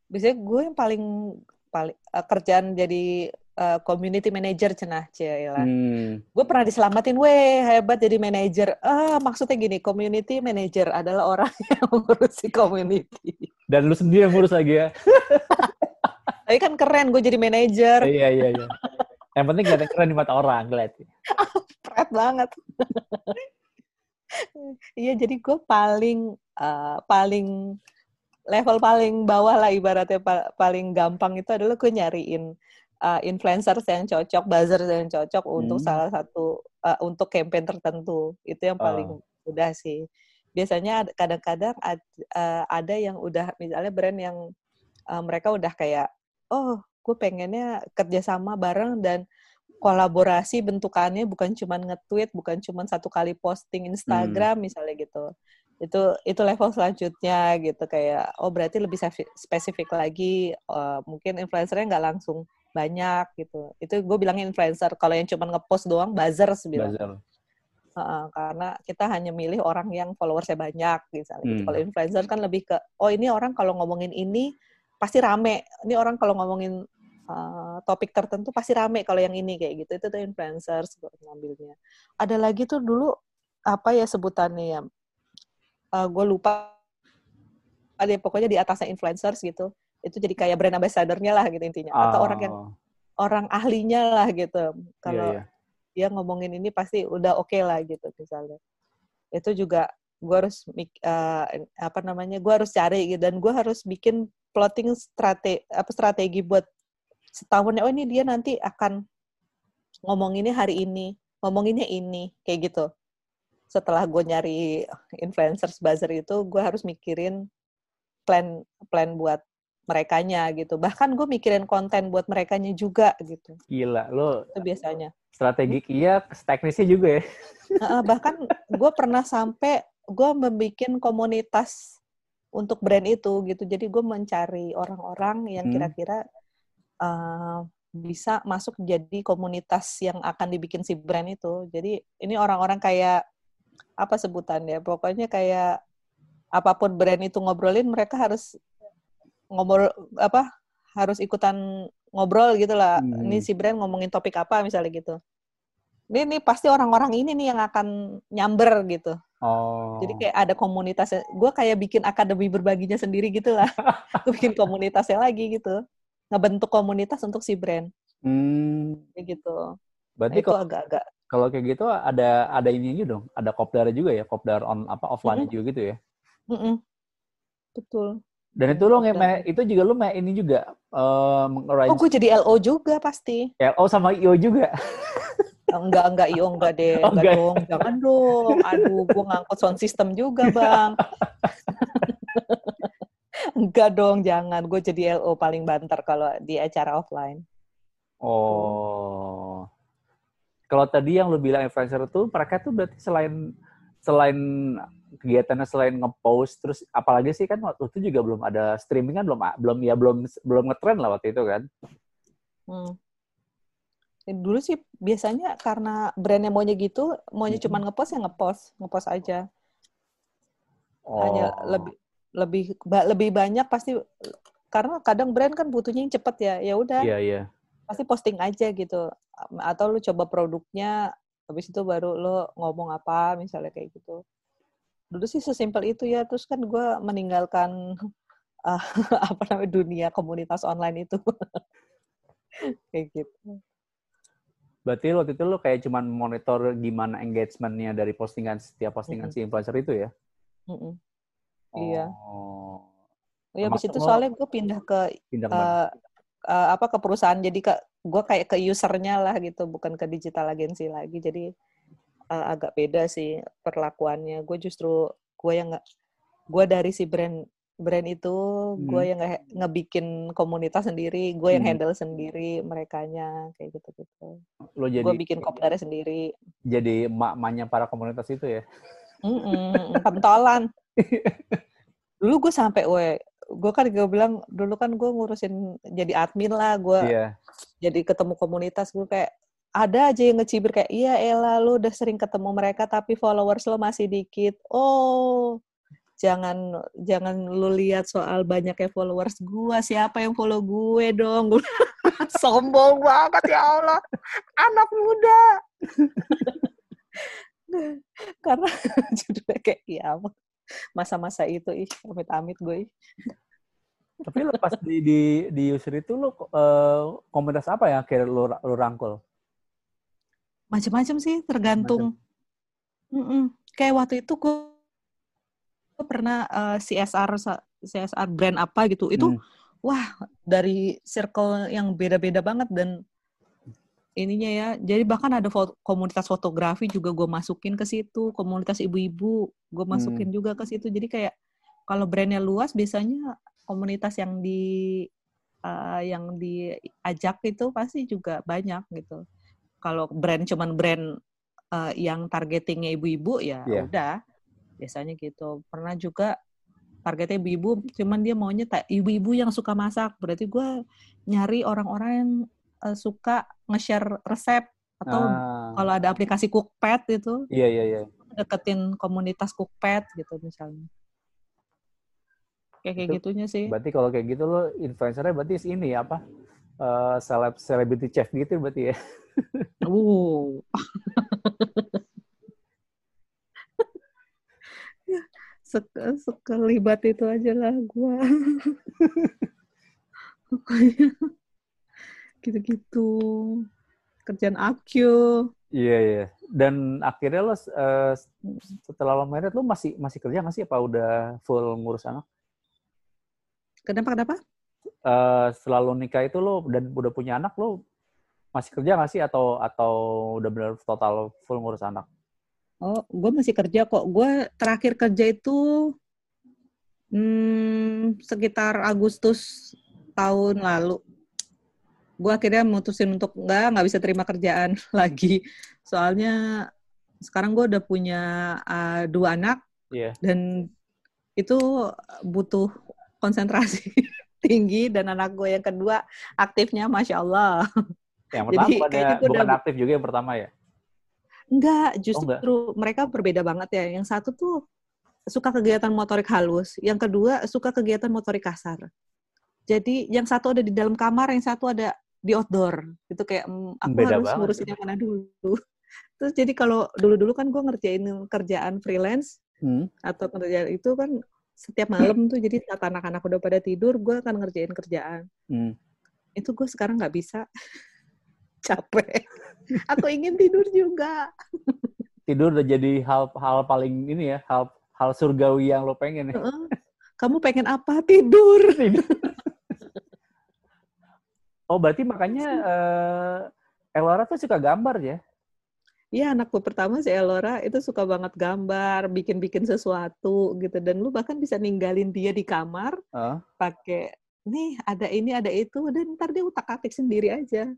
Speaker 2: Biasanya gue yang paling paling eh, kerjaan jadi uh, community manager cenah Cila.
Speaker 1: Hmm.
Speaker 2: Gue pernah diselamatin, weh hebat jadi manager. Ah maksudnya gini, community manager adalah orang *laughs* yang ngurusi community.
Speaker 1: Dan lu sendiri yang ngurus lagi ya. *laughs*
Speaker 2: Tapi kan keren gue jadi manager.
Speaker 1: iya iya iya. Yang penting kelihatan keren di mata orang, kelihatan. *laughs*
Speaker 2: Pret banget. Iya, jadi gue paling uh, paling level paling bawah lah ibaratnya pa paling gampang itu adalah gue nyariin uh, influencers yang cocok, buzzer yang cocok hmm. untuk salah satu uh, untuk campaign tertentu. Itu yang paling oh. mudah sih. Biasanya kadang-kadang ad, uh, ada yang udah misalnya brand yang uh, mereka udah kayak oh, gue pengennya kerjasama bareng dan kolaborasi bentukannya bukan cuma nge-tweet, bukan cuma satu kali posting Instagram hmm. misalnya gitu. Itu itu level selanjutnya gitu kayak oh berarti lebih spesifik lagi uh, mungkin influencernya nggak langsung banyak gitu. Itu gue bilangin influencer. Kalau yang cuma nge-post doang buzzer. Buzzer. Uh, karena kita hanya milih orang yang followersnya banyak misalnya. Gitu. Hmm. Gitu. Kalau influencer kan lebih ke oh ini orang kalau ngomongin ini pasti rame. Ini orang kalau ngomongin uh, topik tertentu pasti rame kalau yang ini kayak gitu. Itu tuh influencers ngambilnya. Ada lagi tuh dulu apa ya sebutannya ya uh, gue lupa ada pokoknya di atasnya influencers gitu. Itu jadi kayak brand ambassador-nya lah gitu intinya. Oh. atau orang yang orang ahlinya lah gitu. Kalau yeah, yeah. dia ngomongin ini pasti udah oke okay lah gitu misalnya. Itu juga gue harus uh, apa namanya gue harus cari gitu. Dan gue harus bikin plotting strategi apa strategi buat setahunnya oh ini dia nanti akan ngomonginnya hari ini ngomonginnya ini kayak gitu. Setelah gue nyari influencers buzzer itu gue harus mikirin plan plan buat merekanya gitu. Bahkan gue mikirin konten buat merekanya juga gitu.
Speaker 1: Gila lo
Speaker 2: itu biasanya.
Speaker 1: strategi iya teknisnya juga ya?
Speaker 2: Bahkan gue pernah sampai gue membuat komunitas untuk brand itu gitu jadi gue mencari orang-orang yang hmm. kira-kira uh, bisa masuk jadi komunitas yang akan dibikin si brand itu. Jadi ini orang-orang kayak apa sebutannya? Pokoknya kayak apa pun brand itu ngobrolin mereka harus ngobrol apa? Harus ikutan ngobrol gitu lah. Hmm. Ini si brand ngomongin topik apa misalnya gitu. Ini, ini pasti orang-orang ini nih yang akan nyamber gitu. Oh. Jadi kayak ada komunitasnya. Gue kayak bikin akademi berbaginya sendiri gitu lah. *laughs* Gue bikin komunitasnya lagi gitu ngebentuk komunitas untuk si brand. Hmm. Kayak gitu.
Speaker 1: Berarti nah, itu agak-agak kalau kayak gitu ada ada ininya dong, ada kopdar juga ya, kopdar on apa offline mm -hmm. juga gitu ya. Mm -hmm.
Speaker 2: Betul.
Speaker 1: Dan itu lo nge itu juga lo main ini juga um,
Speaker 2: Oh, gue jadi LO juga pasti.
Speaker 1: LO sama IO juga. *laughs*
Speaker 2: enggak, enggak IO enggak deh. Oh, enggak, enggak dong, jangan dong. Aduh, gue ngangkut sound system juga, Bang. *laughs* Enggak dong, jangan. Gue jadi LO paling banter kalau di acara offline.
Speaker 1: Oh. Kalau tadi yang lu bilang influencer tuh, mereka tuh berarti selain selain kegiatannya selain ngepost terus apalagi sih kan waktu itu juga belum ada streaming kan belum belum ya belum belum ngetrend lah waktu itu kan. Hmm.
Speaker 2: Dulu sih biasanya karena brandnya maunya gitu, maunya hmm. cuma ngepost ya ngepost, ngepost aja. Oh. Hanya lebih lebih lebih banyak pasti karena kadang brand kan butuhnya yang cepet ya ya udah
Speaker 1: yeah, yeah.
Speaker 2: pasti posting aja gitu atau lu coba produknya habis itu baru lo ngomong apa misalnya kayak gitu dulu sih sesimpel itu ya terus kan gue meninggalkan uh, *laughs* apa namanya dunia komunitas online itu *laughs* kayak gitu
Speaker 1: berarti waktu itu lo kayak cuman monitor gimana engagementnya dari postingan setiap postingan mm -hmm. si influencer itu ya
Speaker 2: mm -hmm. Iya. Oh. Ya habis itu soalnya gue pindah ke pindah uh, uh, apa ke perusahaan jadi ke gue kayak ke usernya lah gitu bukan ke digital agency lagi jadi uh, agak beda sih perlakuannya gue justru gue yang nggak gue dari si brand brand itu hmm. gue yang nge ngebikin komunitas sendiri gue yang hmm. handle sendiri merekanya kayak gitu gitu lo jadi gue bikin kopdarnya sendiri
Speaker 1: jadi emak-emaknya para komunitas itu ya
Speaker 2: mm -mm, pentolan *laughs* dulu gue sampai we gue kan gue bilang dulu kan gue ngurusin jadi admin lah gue yeah. jadi ketemu komunitas gue kayak ada aja yang ngecibir kayak iya Ella lu udah sering ketemu mereka tapi followers lo masih dikit oh jangan jangan lu lihat soal banyaknya followers gua. Siapa yang follow gue dong? *laughs* Sombong banget ya Allah. Anak muda. *laughs* Karena *laughs* judulnya kayak ya masa-masa itu ih amit-amit gue
Speaker 1: tapi lo pas di di di user itu lo uh, komunitas apa ya akhirnya lo lo rangkul?
Speaker 2: Macam-macam sih tergantung. Mm -mm. kayak waktu itu gue pernah uh, eh, CSR CSR brand apa gitu itu hmm. wah dari circle yang beda-beda banget dan ininya ya jadi bahkan ada foto, komunitas fotografi juga gue masukin ke situ komunitas ibu-ibu gue hmm. masukin hmm. juga ke situ jadi kayak kalau brandnya luas biasanya komunitas yang di uh, yang diajak itu pasti juga banyak gitu kalau brand cuman brand uh, yang targetingnya ibu-ibu ya yeah. udah biasanya gitu. Pernah juga targetnya ibu-ibu cuman dia maunya tak ibu-ibu yang suka masak. Berarti gue nyari orang-orang yang uh, suka nge-share resep atau ah. kalau ada aplikasi cookpad itu
Speaker 1: iya iya iya.
Speaker 2: Deketin komunitas cookpad gitu misalnya. Kayak kayak gitunya sih.
Speaker 1: berarti kalau kayak gitu lo influencernya berarti ini apa uh, seleb celebrity chef gitu berarti ya? Uh *laughs*
Speaker 2: Sek sekelibat itu aja lah gue. Pokoknya *laughs* *laughs* gitu-gitu. Kerjaan aku.
Speaker 1: Iya, iya. Dan akhirnya lo uh, setelah lo married lo masih masih kerja nggak sih? Apa udah full ngurus anak?
Speaker 2: Kenapa, kenapa?
Speaker 1: Uh, setelah lo nikah itu lo dan udah punya anak lo masih kerja nggak sih atau atau udah benar total full ngurus anak?
Speaker 2: Oh, gue masih kerja kok. Gue terakhir kerja itu hmm, sekitar Agustus tahun lalu. Gue akhirnya mutusin untuk nggak nggak bisa terima kerjaan *laughs* lagi. Soalnya sekarang gue udah punya uh, dua anak
Speaker 1: yeah.
Speaker 2: dan itu butuh konsentrasi *laughs* tinggi dan anak gue yang kedua aktifnya masya Allah.
Speaker 1: Yang *laughs* pertama Jadi, pada, bukan udah, aktif juga yang pertama ya?
Speaker 2: Enggak, justru oh, enggak. mereka berbeda banget ya. Yang satu tuh suka kegiatan motorik halus, yang kedua suka kegiatan motorik kasar. Jadi yang satu ada di dalam kamar, yang satu ada di outdoor. Itu kayak mm, aku Beda harus ngurusin yang mana dulu. *laughs* Terus jadi kalau dulu-dulu kan gue ngerjain kerjaan freelance hmm. atau kerjaan itu kan setiap malam tuh jadi saat anak-anak udah pada tidur gue akan ngerjain kerjaan. Hmm. Itu gue sekarang nggak bisa *laughs* capek. Aku ingin tidur juga.
Speaker 1: Tidur udah jadi hal hal paling ini ya, hal hal surgawi yang lo pengen ya.
Speaker 2: Kamu pengen apa? Tidur. *laughs* Tidur.
Speaker 1: oh, berarti makanya uh, Elora tuh suka gambar ya?
Speaker 2: Iya, anakku pertama si Elora itu suka banget gambar, bikin-bikin sesuatu gitu. Dan lu bahkan bisa ninggalin dia di kamar, uh. pakai nih ada ini ada itu, dan ntar dia utak atik sendiri aja.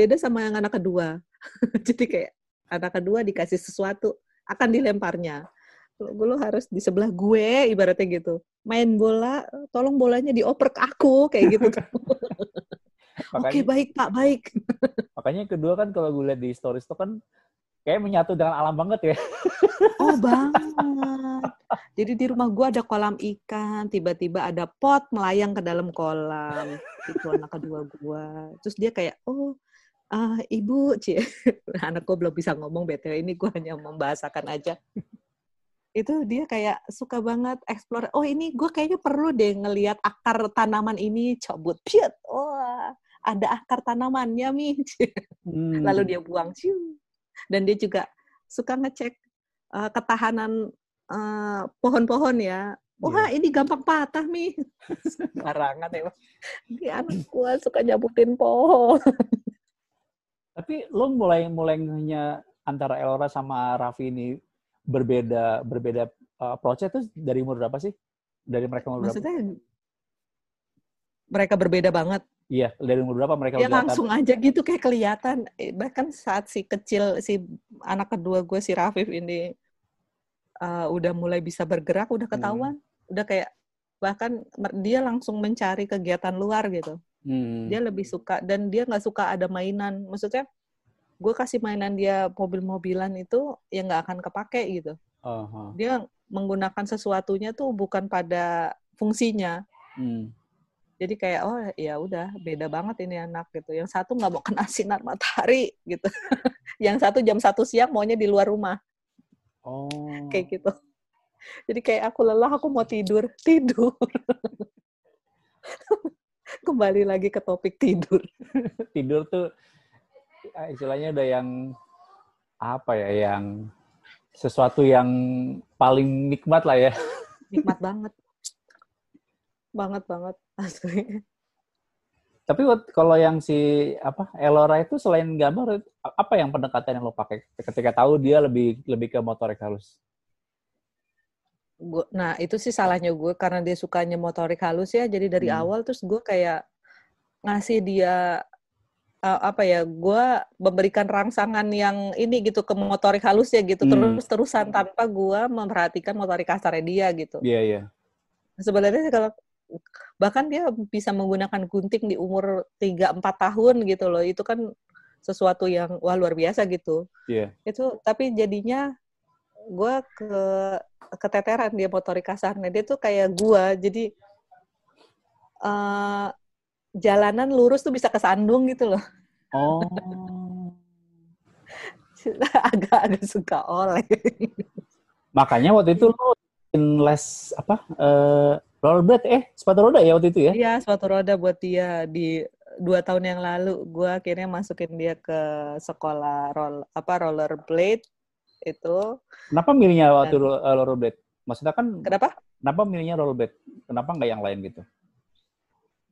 Speaker 2: Beda sama yang anak kedua. *laughs* Jadi kayak anak kedua dikasih sesuatu, akan dilemparnya. Lo harus di sebelah gue, ibaratnya gitu. Main bola, tolong bolanya dioper ke aku, kayak gitu. *laughs* Oke, baik Pak, baik. *laughs*
Speaker 1: makanya kedua kan kalau gue lihat di stories itu kan kayak menyatu dengan alam banget ya.
Speaker 2: Oh banget. Jadi di rumah gue ada kolam ikan, tiba-tiba ada pot melayang ke dalam kolam. Itu anak kedua gue. Terus dia kayak, oh ah ibu cie *laughs* anakku belum bisa ngomong btw ini gue hanya membahasakan aja itu dia kayak suka banget explore oh ini gue kayaknya perlu deh ngelihat akar tanaman ini cobot piet oh ada akar tanamannya mi hmm. *laughs* lalu dia buang cium dan dia juga suka ngecek uh, ketahanan uh, pohon-pohon ya Wah, yeah. ini gampang patah, Mi. Barangan ya. Dia anak gue suka nyabutin pohon.
Speaker 1: Tapi lo mulai mulainya antara Elora sama Raffi ini berbeda berbeda uh, approach itu dari umur berapa sih? Dari mereka umur
Speaker 2: Maksudnya, berapa? mereka berbeda banget.
Speaker 1: Iya, dari umur berapa mereka
Speaker 2: Ya langsung aja gitu kayak kelihatan. Eh, bahkan saat si kecil, si anak kedua gue, si Rafif ini uh, udah mulai bisa bergerak, udah ketahuan. Hmm. Udah kayak, bahkan dia langsung mencari kegiatan luar gitu. Hmm. Dia lebih suka dan dia nggak suka ada mainan. Maksudnya gue kasih mainan dia mobil-mobilan itu yang nggak akan kepake gitu. Uh-huh. Dia menggunakan sesuatunya tuh bukan pada fungsinya.
Speaker 1: Hmm.
Speaker 2: Jadi kayak oh ya udah beda banget ini anak gitu. Yang satu nggak mau kena sinar matahari gitu. *laughs* yang satu jam satu siang maunya di luar rumah.
Speaker 1: Oh.
Speaker 2: Kayak gitu. Jadi kayak aku lelah, aku mau tidur, *laughs* tidur. *laughs* *laughs* Kembali lagi ke topik tidur. *laughs*
Speaker 1: tidur tuh ya, istilahnya udah yang apa ya yang sesuatu yang paling nikmat lah ya. *laughs*
Speaker 2: Nikmat banget. Banget banget asli.
Speaker 1: Tapi kalau yang si apa Elora itu selain gambar apa yang pendekatan yang lo pakai ketika tahu dia lebih lebih ke motorik halus?
Speaker 2: Gua, nah itu sih salahnya gue karena dia sukanya motorik halus ya. Jadi dari hmm. awal terus gue kayak ngasih dia uh, apa ya gue memberikan rangsangan yang ini gitu ke motorik halus ya gitu hmm. terus terusan tanpa gue memperhatikan motorik kasarnya dia gitu.
Speaker 1: Iya yeah, iya. Yeah.
Speaker 2: Sebenarnya kalau bahkan dia bisa menggunakan gunting di umur 3 4 tahun gitu loh. Itu kan sesuatu yang wah luar biasa gitu.
Speaker 1: Iya. Yeah.
Speaker 2: Itu tapi jadinya gue ke keteteran dia motorik kasarnya. Dia tuh kayak gue. Jadi uh, jalanan lurus tuh bisa kesandung gitu loh.
Speaker 1: Oh. *laughs*
Speaker 2: Agak-agak suka oleh.
Speaker 1: Makanya waktu itu lo les apa? Uh, rollerblade eh sepatu roda ya waktu itu ya?
Speaker 2: Iya sepatu roda buat dia di dua tahun yang lalu gue akhirnya masukin dia ke sekolah roll apa rollerblade itu.
Speaker 1: Kenapa milihnya waktu Dan, eh, rollerblade? Maksudnya kan
Speaker 2: kenapa?
Speaker 1: Kenapa milihnya rollerblade? Kenapa nggak yang lain gitu?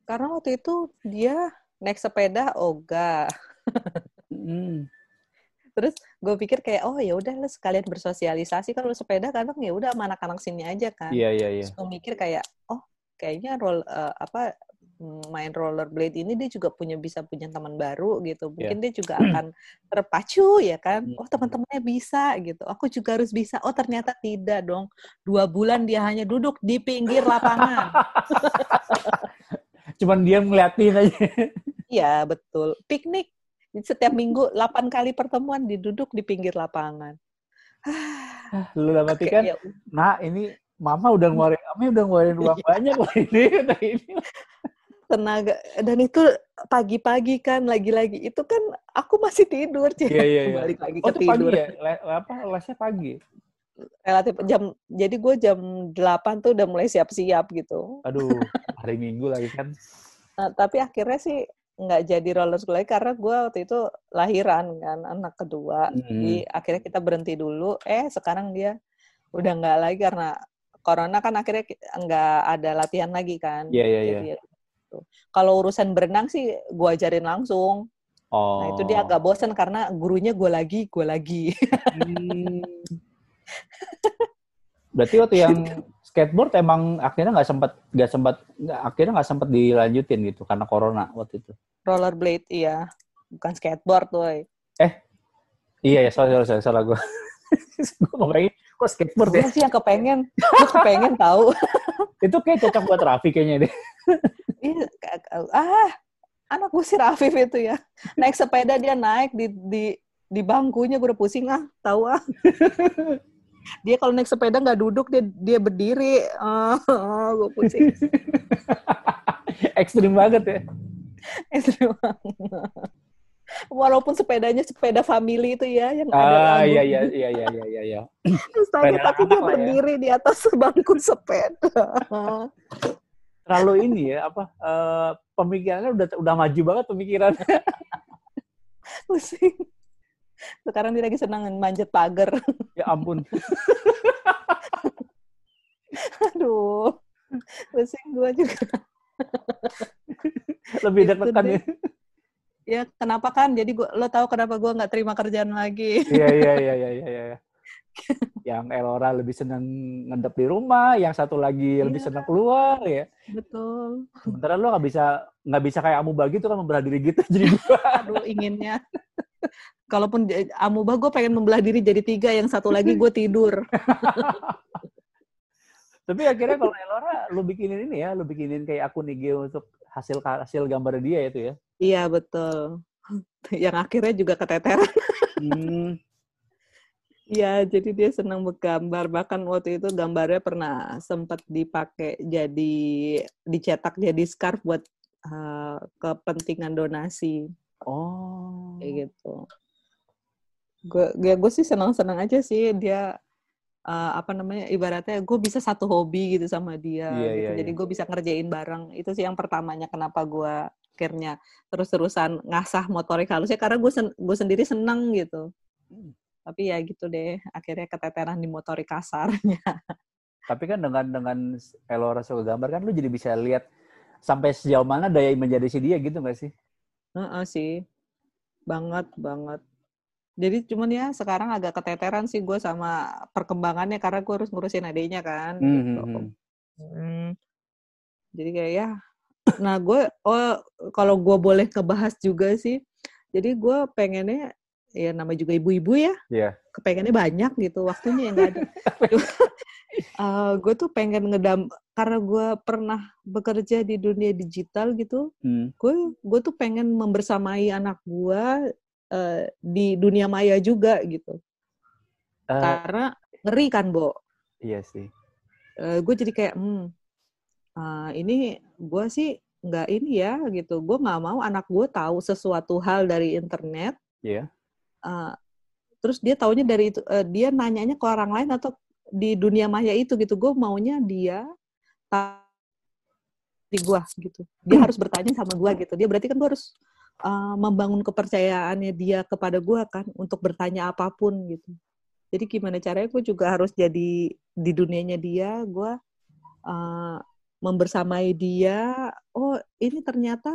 Speaker 2: Karena waktu itu dia naik sepeda ogah.
Speaker 1: hmm
Speaker 2: terus gue pikir kayak oh ya udah lah sekalian bersosialisasi kalau sepeda kadang ya udah sama anak-anak sini aja kan
Speaker 1: iya iya iya
Speaker 2: gue mikir kayak oh kayaknya roll uh, apa main rollerblade ini dia juga punya bisa punya teman baru gitu mungkin yeah. dia juga *clears throat* akan terpacu ya kan hmm. oh teman-temannya bisa gitu aku juga harus bisa oh ternyata tidak dong dua bulan dia hanya duduk di pinggir lapangan *laughs*
Speaker 1: cuman dia ngeliatin aja
Speaker 2: iya betul piknik setiap minggu 8 kali pertemuan diduduk di pinggir lapangan.
Speaker 1: Lu udah mati kan? Ya. Nah, ini mama udah ngeluarin, kami udah ngeluarin uang iya. banyak loh ini, ini. *laughs*
Speaker 2: Tenaga dan itu pagi-pagi kan lagi-lagi itu kan aku masih tidur
Speaker 1: sih. Iya, iya, iya.
Speaker 2: Balik lagi
Speaker 1: oh,
Speaker 2: ke tidur.
Speaker 1: Pagi ya? Le, apa lesnya pagi?
Speaker 2: Relatif jam jadi gue jam 8 tuh udah mulai siap-siap gitu.
Speaker 1: Aduh, hari Minggu lagi kan.
Speaker 2: Nah, tapi akhirnya sih nggak jadi roller lagi karena gue waktu itu lahiran kan anak kedua hmm. jadi akhirnya kita berhenti dulu eh sekarang dia udah nggak lagi karena corona kan akhirnya nggak ada latihan lagi kan
Speaker 1: iya iya iya
Speaker 2: gitu. kalau urusan berenang sih gue ajarin langsung oh. nah itu dia oh. agak bosan karena gurunya gue lagi gue lagi hmm.
Speaker 1: berarti waktu yang *laughs* skateboard emang akhirnya nggak sempat nggak sempat akhirnya nggak sempat dilanjutin gitu karena corona waktu itu.
Speaker 2: Rollerblade iya, bukan skateboard tuh.
Speaker 1: Eh, iya ya sorry sorry, sorry salah gue. *laughs* *laughs* gue ngomongin kok skateboard
Speaker 2: ya? sih yang kepengen, gue kepengen tahu. *laughs*
Speaker 1: itu kayak cocok buat Raffi kayaknya deh. *laughs*
Speaker 2: Iya, ah, anak gue si Rafif itu ya. Naik sepeda dia naik di di di bangkunya gue udah pusing ah, tahu ah dia kalau naik sepeda nggak duduk dia dia berdiri oh, oh gue pusing
Speaker 1: ekstrim banget ya
Speaker 2: ekstrim banget walaupun sepedanya sepeda family itu ya yang
Speaker 1: ah, ada iya, iya iya iya iya iya iya
Speaker 2: tapi dia ya. berdiri ya. di atas bangku sepeda
Speaker 1: terlalu ini ya apa uh, pemikirannya udah udah maju banget pemikirannya
Speaker 2: pusing sekarang dia lagi senang manjat pagar.
Speaker 1: Ya ampun.
Speaker 2: Aduh. Pusing gue juga.
Speaker 1: Lebih deg-degan ya.
Speaker 2: Ya, kenapa kan? Jadi gua, lo tahu kenapa gue nggak terima kerjaan lagi.
Speaker 1: Iya, iya, *laughs* iya, iya, iya. Ya. yang Elora lebih senang ngendep di rumah, yang satu lagi lebih iya. senang keluar ya.
Speaker 2: Betul.
Speaker 1: Sementara lo nggak bisa nggak bisa kayak Amu Bagi tuh kan membelah diri gitu jadi *laughs* dua.
Speaker 2: Aduh inginnya kalaupun amubah gue pengen membelah diri jadi tiga, yang satu lagi gue tidur. *laughs*
Speaker 1: Tapi akhirnya kalau Elora, lu bikinin ini ya, lu bikinin kayak akun IG untuk hasil hasil gambar dia itu ya?
Speaker 2: Iya betul. *laughs* Yang akhirnya juga keteteran. hmm. Iya, jadi dia senang bergambar. Bahkan waktu itu gambarnya pernah sempat dipakai jadi dicetak jadi scarf buat uh, kepentingan donasi.
Speaker 1: Oh.
Speaker 2: Kayak gitu. Gue ya gue sih senang-senang aja sih dia uh, apa namanya ibaratnya gue bisa satu hobi gitu sama dia
Speaker 1: Iya,
Speaker 2: gitu.
Speaker 1: iya,
Speaker 2: Jadi
Speaker 1: iya.
Speaker 2: gue bisa ngerjain bareng. Itu sih yang pertamanya kenapa gue akhirnya terus-terusan ngasah motorik halusnya karena gue sen gue sendiri seneng gitu.
Speaker 1: Hmm.
Speaker 2: Tapi ya gitu deh, akhirnya keteteran di motorik kasarnya. *laughs*
Speaker 1: Tapi kan dengan dengan Elora suka gambar kan lu jadi bisa lihat sampai sejauh mana daya imajinasi dia gitu nggak sih?
Speaker 2: Heeh sih. Banget, banget. Jadi cuman ya sekarang agak keteteran sih gue sama perkembangannya karena gue harus ngurusin adiknya kan.
Speaker 1: Hmm,
Speaker 2: gitu.
Speaker 1: hmm, hmm.
Speaker 2: Hmm. Jadi kayak ya. Nah gue, oh kalau gue boleh ngebahas juga sih. Jadi gue pengennya, ya nama juga ibu-ibu ya.
Speaker 1: Iya.
Speaker 2: Kepengennya banyak gitu, waktunya yang gak ada. *laughs* gue tuh pengen ngedam, karena gue pernah bekerja di dunia digital gitu,
Speaker 1: Hmm.
Speaker 2: gue gue tuh pengen membersamai anak gue eh, di dunia maya juga gitu.
Speaker 1: Eh,
Speaker 2: Karena ngeri kan, Bo.
Speaker 1: iya sih.
Speaker 2: gue jadi kayak, hmm, ah, ini gue sih nggak ini ya gitu. Gue nggak mau anak gue tahu sesuatu hal dari internet.
Speaker 1: Iya.
Speaker 2: ah, terus dia taunya dari itu, eh, dia nanyanya ke orang lain atau di dunia maya itu gitu. Gue maunya dia tahu di gue gitu. Dia harus bertanya sama gue gitu. Dia berarti kan gue harus ah, membangun kepercayaannya dia kepada gue kan untuk bertanya apa pun gitu. Jadi gimana caranya gue juga harus jadi di dunianya dia, gue uh, membersamai dia. Oh ini ternyata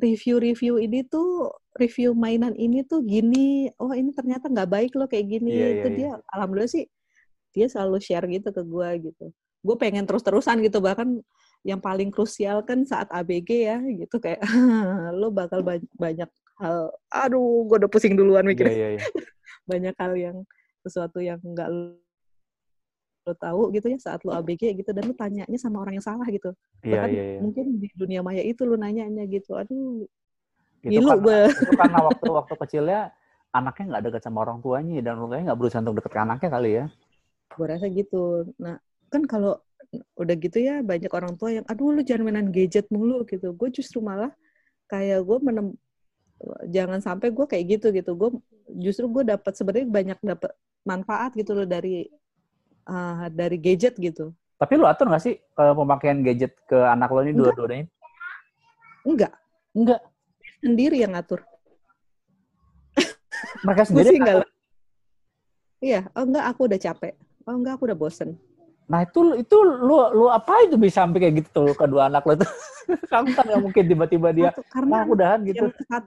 Speaker 2: review-review ini tuh review mainan ini tuh gini. Oh ini ternyata nggak baik loh kayak gini.
Speaker 1: Iya,
Speaker 2: itu
Speaker 1: iya,
Speaker 2: dia, alhamdulillah sih dia selalu share gitu ke gue gitu. Gue pengen terus-terusan gitu bahkan yang paling krusial kan saat ABG ya gitu kayak *laughs* lo bakal ba- banyak hal. Aduh, gue udah pusing duluan
Speaker 1: Iya,
Speaker 2: mikirnya
Speaker 1: iya, iya. *laughs*
Speaker 2: banyak hal yang sesuatu yang nggak lo, tahu gitu ya saat lo ABG gitu dan lo tanyanya sama orang yang salah gitu.
Speaker 1: Iya,
Speaker 2: bahkan
Speaker 1: iya, iya.
Speaker 2: mungkin di dunia maya itu lo nanyanya gitu aduh
Speaker 1: Itu
Speaker 2: ngilu
Speaker 1: karena,
Speaker 2: gue
Speaker 1: itu karena waktu waktu kecilnya anaknya nggak dekat sama orang tuanya dan orang tuanya nggak berusaha untuk deket ke anaknya kali ya.
Speaker 2: gue rasa gitu. Nah kan kalau udah gitu ya banyak orang tua yang aduh lu jangan mainan gadget mulu gitu. Gue justru malah kayak gue menem jangan sampai gue kayak gitu gitu. Gue justru gue dapat sebenarnya banyak dapat manfaat gitu loh dari ah, dari gadget gitu
Speaker 1: Tapi lu atur nggak sih kalau pemakaian gadget ke anak lo ini dua-duanya?
Speaker 2: enggak
Speaker 1: Enggak.
Speaker 2: sendiri yang ngatur *laughs*
Speaker 1: Mereka sendiri.
Speaker 2: sih enggak. Iya, oh enggak aku udah capek. Oh enggak aku udah bosen.
Speaker 1: Nah itu itu lu lu apa itu bisa sampai kayak gitu tuh kedua anak lo tuh? *laughs* Kamu kan nggak mungkin tiba-tiba dia
Speaker 2: karena
Speaker 1: nah udahan gitu.
Speaker 2: yang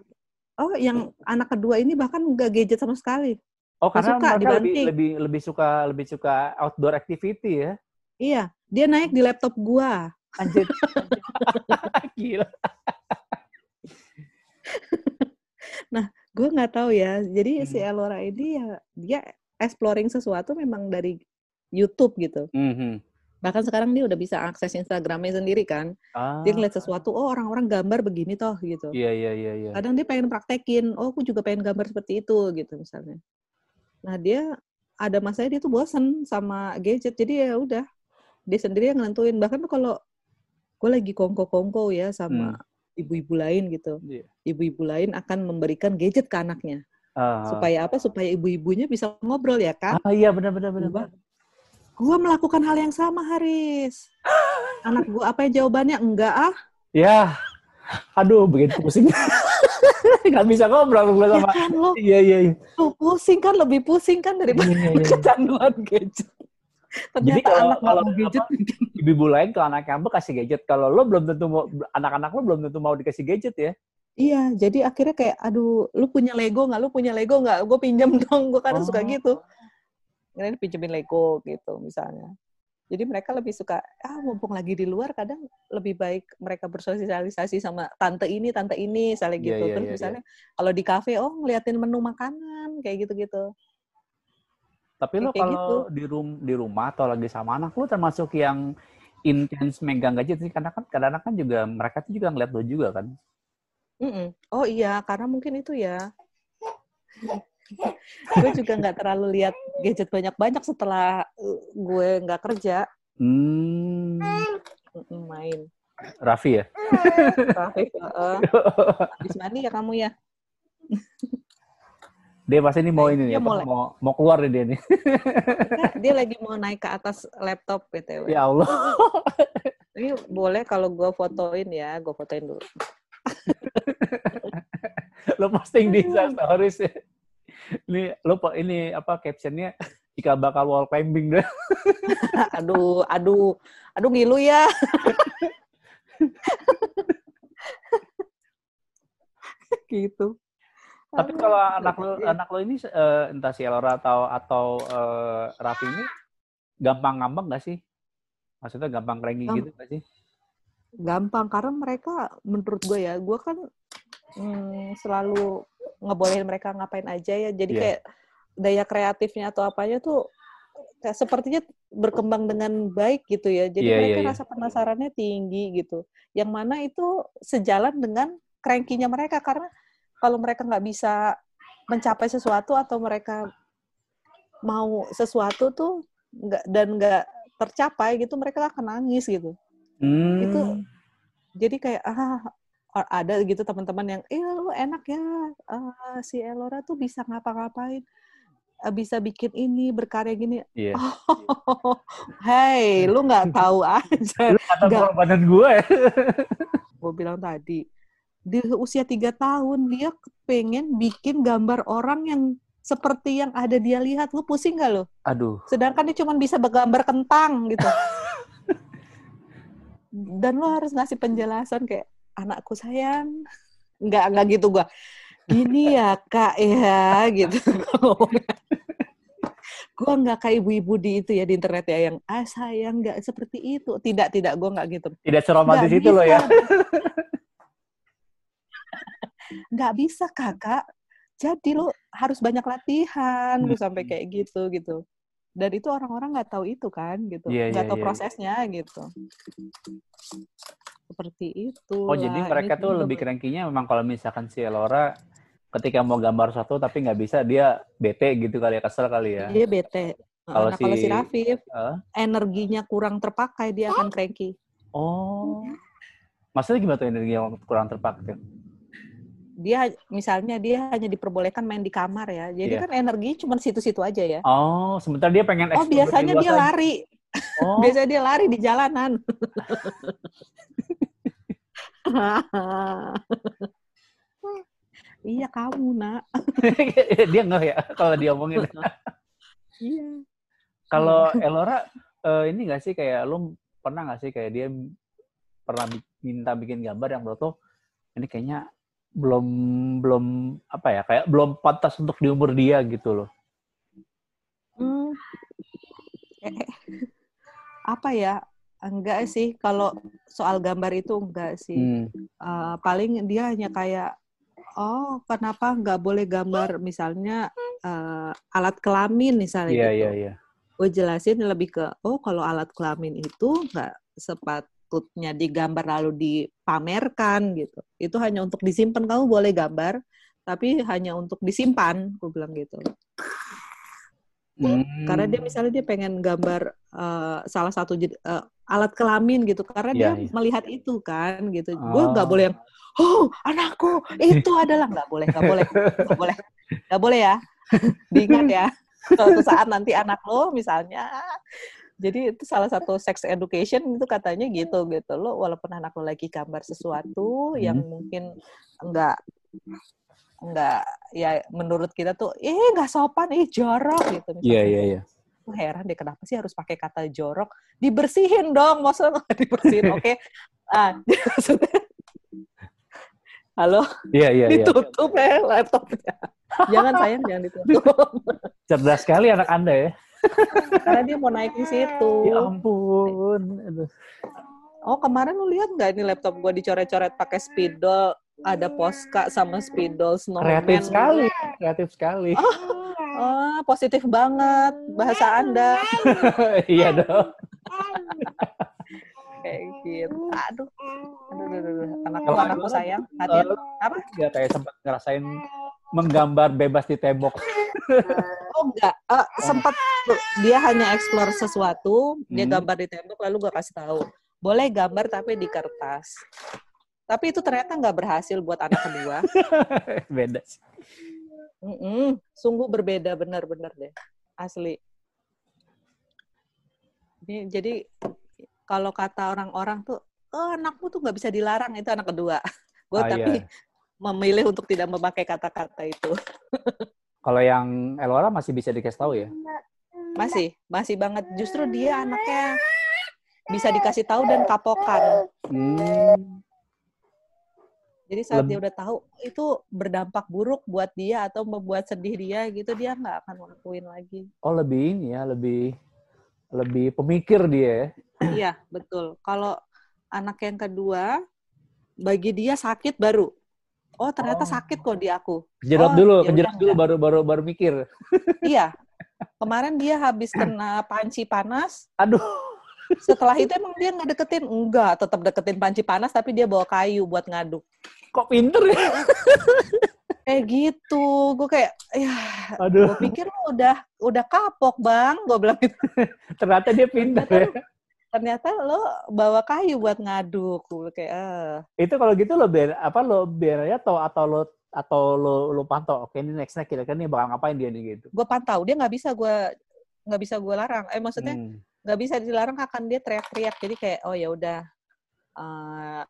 Speaker 2: oh yang anak kedua ini bahkan enggak gadget sama sekali.
Speaker 1: Oh karena
Speaker 2: suka
Speaker 1: mereka lebih, lebih lebih suka lebih suka outdoor activity ya.
Speaker 2: Iya, dia naik di laptop gua.
Speaker 1: Anjir. *laughs* Gila. *laughs*
Speaker 2: Gue nggak tahu ya. Jadi si
Speaker 1: Hmm.
Speaker 2: Elora ini ya dia exploring sesuatu memang dari YouTube gitu.
Speaker 1: Mhm.
Speaker 2: Bahkan sekarang dia udah bisa akses Instagramnya sendiri kan.
Speaker 1: Ah,
Speaker 2: Dia ngeliat sesuatu, oh orang-orang gambar begini toh gitu.
Speaker 1: Iya iya iya iya.
Speaker 2: kadang dia pengen praktekin oh aku juga pengen gambar seperti itu gitu misalnya nah dia ada masanya dia tuh bosen sama gadget jadi ya udah dia sendiri yang nentuin bahkan tuh kalau gue lagi kongko-kongko ya sama ibu-ibu lain gitu
Speaker 1: Iya.
Speaker 2: ibu-ibu lain akan memberikan gadget ke anaknya
Speaker 1: Ah.
Speaker 2: supaya apa supaya ibu-ibunya bisa ngobrol ya kan
Speaker 1: Ah iya benar benar benar.
Speaker 2: Gua, gua melakukan hal yang sama Haris *laughs* anak gua apa yang jawabannya enggak ah
Speaker 1: Ya. Aduh, begitu pusing. *laughs* *laughs* Gak bisa ngobrol gue
Speaker 2: ya
Speaker 1: sama.
Speaker 2: kan lo
Speaker 1: Iya iya iya.
Speaker 2: Tuh, pusing kan lebih pusing kan daripada
Speaker 1: Iya, iya, iya.
Speaker 2: kecanduan gadget. Ternyata
Speaker 1: kalau-
Speaker 2: anak nggak
Speaker 1: kalau
Speaker 2: gadget.
Speaker 1: Ibu-ibu lain kalau anak ngambek kasih gadget. Kalau lo belum tentu mau anak-anak lo belum tentu mau dikasih gadget ya.
Speaker 2: Iya, jadi akhirnya kayak, aduh, lu punya Lego nggak? Lu punya Lego nggak? Gue pinjam dong. Gue kadang suka
Speaker 1: Oh.
Speaker 2: gitu. Ini pinjemin Lego gitu misalnya. Jadi mereka lebih suka, ah mumpung lagi di luar, kadang lebih baik mereka bersosialisasi sama tante ini, tante ini, misalnya
Speaker 1: Iya,
Speaker 2: gitu.
Speaker 1: iya,
Speaker 2: Terus
Speaker 1: iya,
Speaker 2: misalnya kalau di kafe, oh ngeliatin menu makanan, kayak gitu-gitu.
Speaker 1: Tapi lo
Speaker 2: Kayak
Speaker 1: kalau
Speaker 2: gitu.
Speaker 1: di rum di rumah atau lagi sama anak lo termasuk yang intens megang gadget sih karena kan kadang-kadang kan juga mereka tuh juga ngeliat lo juga kan.
Speaker 2: Mm-mm. Oh iya, karena mungkin itu ya. *laughs* gue juga nggak terlalu lihat gadget banyak-banyak setelah uh, gue nggak kerja
Speaker 1: Hmm.
Speaker 2: Mm, main.
Speaker 1: Raffi ya? *laughs*
Speaker 2: Raffi, uh, habis mandi ya kamu ya. *laughs*
Speaker 1: Dia pasti ini mau ini nih, apa,
Speaker 2: mulai.
Speaker 1: mau mau keluar nih dia nih.
Speaker 2: Dia lagi mau naik ke atas laptop btw.
Speaker 1: ya Allah.
Speaker 2: Ini boleh kalau gue fotoin ya, gue fotoin dulu.
Speaker 1: lo posting di Insta stories ya. Ini lo ini apa captionnya jika bakal wall climbing deh. *laughs*
Speaker 2: aduh, aduh, aduh ngilu ya. *laughs* gitu.
Speaker 1: Tapi
Speaker 2: Aduh,
Speaker 1: kalau anak lo
Speaker 2: iya.
Speaker 1: anak lo ini eh, entah si Elora atau atau eh, Raffi ini gampang ngambek nggak sih? Maksudnya gampang cranky
Speaker 2: Gam-
Speaker 1: gitu nggak sih?
Speaker 2: gampang karena mereka menurut gue ya gue kan mm, selalu ngebolehin mereka ngapain aja ya jadi
Speaker 1: Iya.
Speaker 2: kayak daya kreatifnya atau apanya tuh kayak sepertinya berkembang dengan baik gitu ya jadi
Speaker 1: Iya,
Speaker 2: mereka
Speaker 1: iya.
Speaker 2: rasa penasarannya tinggi gitu yang mana itu sejalan dengan cranky-nya mereka karena kalau mereka nggak bisa mencapai sesuatu atau mereka mau sesuatu tuh nggak dan nggak tercapai gitu mereka akan nangis gitu
Speaker 1: Hmm.
Speaker 2: itu jadi kayak ah ada gitu teman-teman yang eh lu enak ya ah, si Elora tuh bisa ngapa-ngapain Ah, bisa bikin ini berkarya gini
Speaker 1: Iya.
Speaker 2: oh *laughs* hey lu nggak tahu *laughs* aja
Speaker 1: Lu
Speaker 2: nggak.
Speaker 1: pengorbanan gue. *laughs*
Speaker 2: gue bilang tadi di usia tiga tahun dia pengen bikin gambar orang yang seperti yang ada dia lihat lu pusing gak lo
Speaker 1: Aduh.
Speaker 2: sedangkan dia cuma bisa bergambar kentang gitu dan lo harus ngasih penjelasan kayak anakku sayang. Nggak nggak gitu gua gini ya kak ya gitu. *laughs* Gua nggak kayak ibu-ibu di itu ya di internet ya yang ah sayang nggak seperti itu. Tidak tidak gua nggak gitu.
Speaker 1: Tidak seromantis itu loh ya. *laughs*
Speaker 2: nggak bisa kakak jadi lo harus banyak latihan gue sampai
Speaker 1: Hmm.
Speaker 2: kayak gitu gitu. Dan itu orang-orang nggak tahu itu kan gitu.
Speaker 1: Iya,
Speaker 2: nggak
Speaker 1: iya,
Speaker 2: tahu
Speaker 1: iya.
Speaker 2: prosesnya gitu seperti itu
Speaker 1: Oh jadi mereka
Speaker 2: Ini
Speaker 1: tuh lebih cranky-nya memang kalau misalkan si Elora ketika mau gambar satu tapi nggak bisa dia bete gitu kali ya kesel kali ya.
Speaker 2: dia bete
Speaker 1: Kalau
Speaker 2: nah kalau si
Speaker 1: si-
Speaker 2: Rafif
Speaker 1: Eh?
Speaker 2: energinya kurang terpakai dia akan cranky
Speaker 1: Oh. Maksudnya gimana tuh energi yang kurang terpakai?
Speaker 2: dia misalnya dia hanya diperbolehkan main di kamar ya jadi
Speaker 1: Iya.
Speaker 2: kan energi cuma situ-situ aja ya
Speaker 1: Oh, sebentar dia pengen
Speaker 2: oh biasanya dia lari
Speaker 1: Oh, *laughs*
Speaker 2: biasanya dia lari di jalanan *laughs* *laughs* iya kamu nak *laughs*
Speaker 1: dia nggak ya kalau dia omongin.
Speaker 2: iya
Speaker 1: Kalau Elora eh, ini nggak sih kayak lu pernah nggak sih kayak dia pernah bi- minta bikin gambar yang menurut lo ini kayaknya belum belum apa ya kayak belum pantas untuk di umur dia gitu loh.
Speaker 2: Hmm. Eh, eh. apa ya enggak sih kalau soal gambar itu enggak sih
Speaker 1: Hmm.
Speaker 2: Eh, paling dia hanya kayak oh kenapa nggak boleh gambar misalnya eh, alat kelamin misalnya
Speaker 1: Iya
Speaker 2: gitu
Speaker 1: iya iya.
Speaker 2: gue jelasin lebih ke oh kalau alat kelamin itu nggak sepatutnya digambar lalu dipamerkan gitu itu hanya untuk disimpan kamu boleh gambar tapi hanya untuk disimpan gue bilang gitu
Speaker 1: Hmm.
Speaker 2: karena dia misalnya dia pengen gambar eh, salah satu eh, alat kelamin gitu karena
Speaker 1: Iya,
Speaker 2: dia
Speaker 1: iya.
Speaker 2: melihat itu kan gitu gue nggak
Speaker 1: Oh.
Speaker 2: boleh yang oh anakku itu adalah nggak boleh nggak boleh nggak boleh nggak boleh ya *laughs* diingat ya suatu saat nanti anak lo misalnya jadi itu salah satu sex education itu katanya gitu gitu lo walaupun anak lo lagi gambar sesuatu yang
Speaker 1: Hmm.
Speaker 2: mungkin enggak enggak ya menurut kita tuh eh nggak sopan ih jorok gitu
Speaker 1: Iya iya iya.
Speaker 2: Gue heran deh kenapa sih harus pakai kata jorok dibersihin dong maksudnya *laughs* nggak dibersihin oke ah *laughs* maksudnya halo
Speaker 1: Iya iya iya.
Speaker 2: ditutup ya laptopnya jangan sayang jangan ditutup *laughs*
Speaker 1: Cerdas sekali anak Anda ya.
Speaker 2: karena dia mau naik di situ
Speaker 1: Ya ampun. Aduh.
Speaker 2: oh kemarin lu lihat nggak ini laptop gua dicoret-coret pakai spidol ada Posca sama spidol snowman
Speaker 1: Kreatif sekali, kreatif sekali.
Speaker 2: oh positif banget bahasa anda *laughs*
Speaker 1: iya dong. *laughs*
Speaker 2: kayak gitu aduh aduh aduh, aduh, anakku anakku
Speaker 1: gua-
Speaker 2: sayang hati
Speaker 1: Eh,
Speaker 2: apa
Speaker 1: Nggak kayak sempat ngerasain menggambar bebas di tembok. *laughs*
Speaker 2: oh enggak, uh, sempat dia hanya explore sesuatu, dia
Speaker 1: Hmm.
Speaker 2: gambar di tembok lalu gue kasih tahu. Boleh gambar tapi di kertas. Tapi itu ternyata nggak berhasil buat anak kedua.
Speaker 1: Beda sih.
Speaker 2: Mm-mm, sungguh berbeda benar-benar deh, asli. Ini, jadi kalau kata orang-orang tuh, oh, anakmu tuh nggak bisa dilarang itu anak kedua. *laughs* Gue
Speaker 1: Ah,
Speaker 2: tapi
Speaker 1: iya.
Speaker 2: memilih untuk tidak memakai kata-kata itu. *laughs*
Speaker 1: Kalau yang Elora masih bisa dikasih tahu ya?
Speaker 2: Masih, masih banget. Justru dia anaknya bisa dikasih tahu dan kapokan.
Speaker 1: Hmm.
Speaker 2: Jadi saat
Speaker 1: Leb-
Speaker 2: dia udah tahu itu berdampak buruk buat dia atau membuat sedih dia gitu, dia nggak akan ngelakuin lagi.
Speaker 1: Oh lebih ini ya, lebih lebih pemikir dia ya.
Speaker 2: Iya, betul. Kalau anak yang kedua, bagi dia sakit baru. Oh, ternyata
Speaker 1: Oh.
Speaker 2: sakit kok di aku.
Speaker 1: Kejedot
Speaker 2: Oh,
Speaker 1: dulu,
Speaker 2: ya
Speaker 1: kejedot
Speaker 2: udah,
Speaker 1: dulu baru baru baru mikir.
Speaker 2: Iya. Kemarin dia habis kena panci panas.
Speaker 1: Aduh.
Speaker 2: Setelah itu emang dia nggak deketin? Enggak, tetap deketin panci panas tapi dia bawa kayu buat ngaduk.
Speaker 1: Kok pinter ya? *laughs*
Speaker 2: Kayak gitu. Gue kayak, ya,
Speaker 1: Aduh.
Speaker 2: gue pikir lu udah udah kapok bang. Gue bilang gitu. *laughs*
Speaker 1: Ternyata dia pinter ya.
Speaker 2: Ternyata lo bawa kayu buat ngaduk. Gue kayak, eh.
Speaker 1: Itu kalau gitu lo biar apa lo biarnya atau atau lo atau lo lo pantau. Oke ini nextnya kira-kira nih bakal ngapain dia nih gitu.
Speaker 2: gue pantau dia nggak bisa gue nggak bisa gue larang eh maksudnya
Speaker 1: Hmm.
Speaker 2: Nggak bisa dilarang akan dia teriak-teriak jadi kayak oh ya udah eh,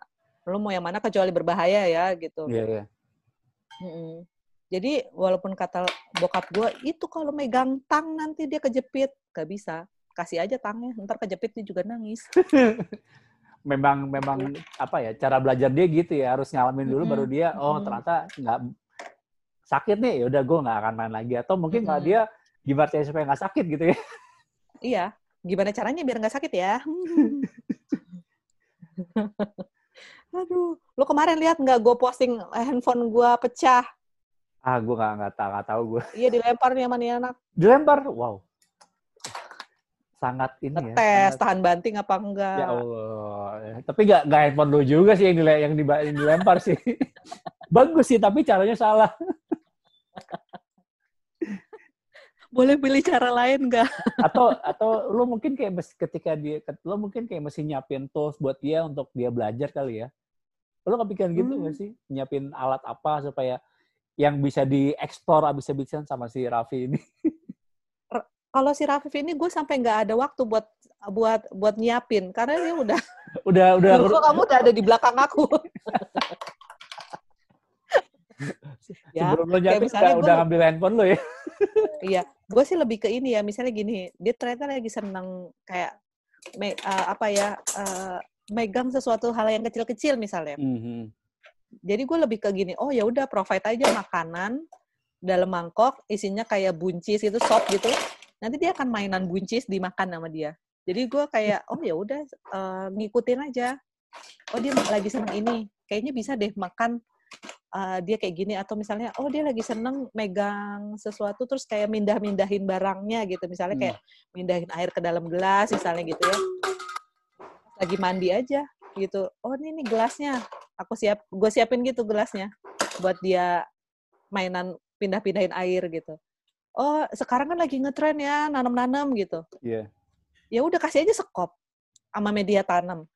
Speaker 2: lu mau yang mana kecuali berbahaya ya gitu
Speaker 1: Iya iya.
Speaker 2: Mm-mm. jadi walaupun kata bokap gue itu kalau megang tang nanti dia kejepit nggak bisa kasih aja tangnya ntar kejepit dia juga nangis *laughs*
Speaker 1: Memang memang apa ya cara belajar dia gitu ya harus ngalamin dulu
Speaker 2: Mm-mm.
Speaker 1: baru dia oh
Speaker 2: Mm-mm.
Speaker 1: ternyata nggak sakit nih ya udah gue nggak akan main lagi atau mungkin nggak
Speaker 2: Mm-mm.
Speaker 1: dia gimana supaya nggak sakit gitu ya.
Speaker 2: iya gimana caranya biar nggak sakit ya *laughs* aduh lu kemarin lihat nggak gue posting handphone gue pecah
Speaker 1: Ah gue nggak nggak tahu nggak tahu gue.
Speaker 2: iya dilempar nih sama nih anak
Speaker 1: Dilempar, wow. Sangat ini ya.
Speaker 2: ngetes
Speaker 1: sangat-
Speaker 2: tahan banting apa enggak
Speaker 1: Ya Allah. Tapi nggak nggak handphone lu juga sih dile- yang dilempar sih. *laughs* Bagus sih, tapi caranya salah.
Speaker 2: Boleh pilih cara lain nggak *laughs*
Speaker 1: Atau atau lu mungkin kayak mes- ketika dia lu mungkin kayak mesti nyiapin tools buat dia untuk dia belajar kali ya. Lu kepikiran gitu
Speaker 2: Hmm.
Speaker 1: nggak sih? Nyiapin alat apa supaya yang bisa dieksplor abis-abisan sama si Raffi ini. *laughs*
Speaker 2: kalau si Rafif ini gue sampai nggak ada waktu buat buat buat nyiapin karena dia udah
Speaker 1: Udah udah
Speaker 2: kok kamu udah ada di belakang aku *laughs* *laughs* ya
Speaker 1: sebelum nyiapin
Speaker 2: misalnya
Speaker 1: udah,
Speaker 2: gua-
Speaker 1: udah ngambil handphone lu ya. *laughs*
Speaker 2: iya gue sih lebih ke ini ya misalnya gini dia ternyata lagi seneng kayak me- eh, apa ya eh, megang sesuatu hal yang kecil-kecil misalnya
Speaker 1: Mhm.
Speaker 2: jadi gue lebih ke gini oh ya udah provide aja makanan dalam mangkok isinya kayak buncis itu sop gitu nanti dia akan mainan buncis dimakan sama dia jadi gue kayak oh ya udah eh, ngikutin aja oh dia lagi seneng ini kayaknya bisa deh makan eh, dia kayak gini atau misalnya oh dia lagi seneng megang sesuatu terus kayak mindah-mindahin barangnya gitu. Misalnya kayak mindahin air ke dalam gelas misalnya gitu ya. Lagi mandi aja gitu. Oh ini nih gelasnya. Aku siap gue siapin gitu gelasnya buat dia mainan pindah-pindahin air gitu. Oh sekarang kan lagi ngetren ya nanam-nanam gitu.
Speaker 1: Iya.
Speaker 2: ya udah kasih aja sekop sama media tanam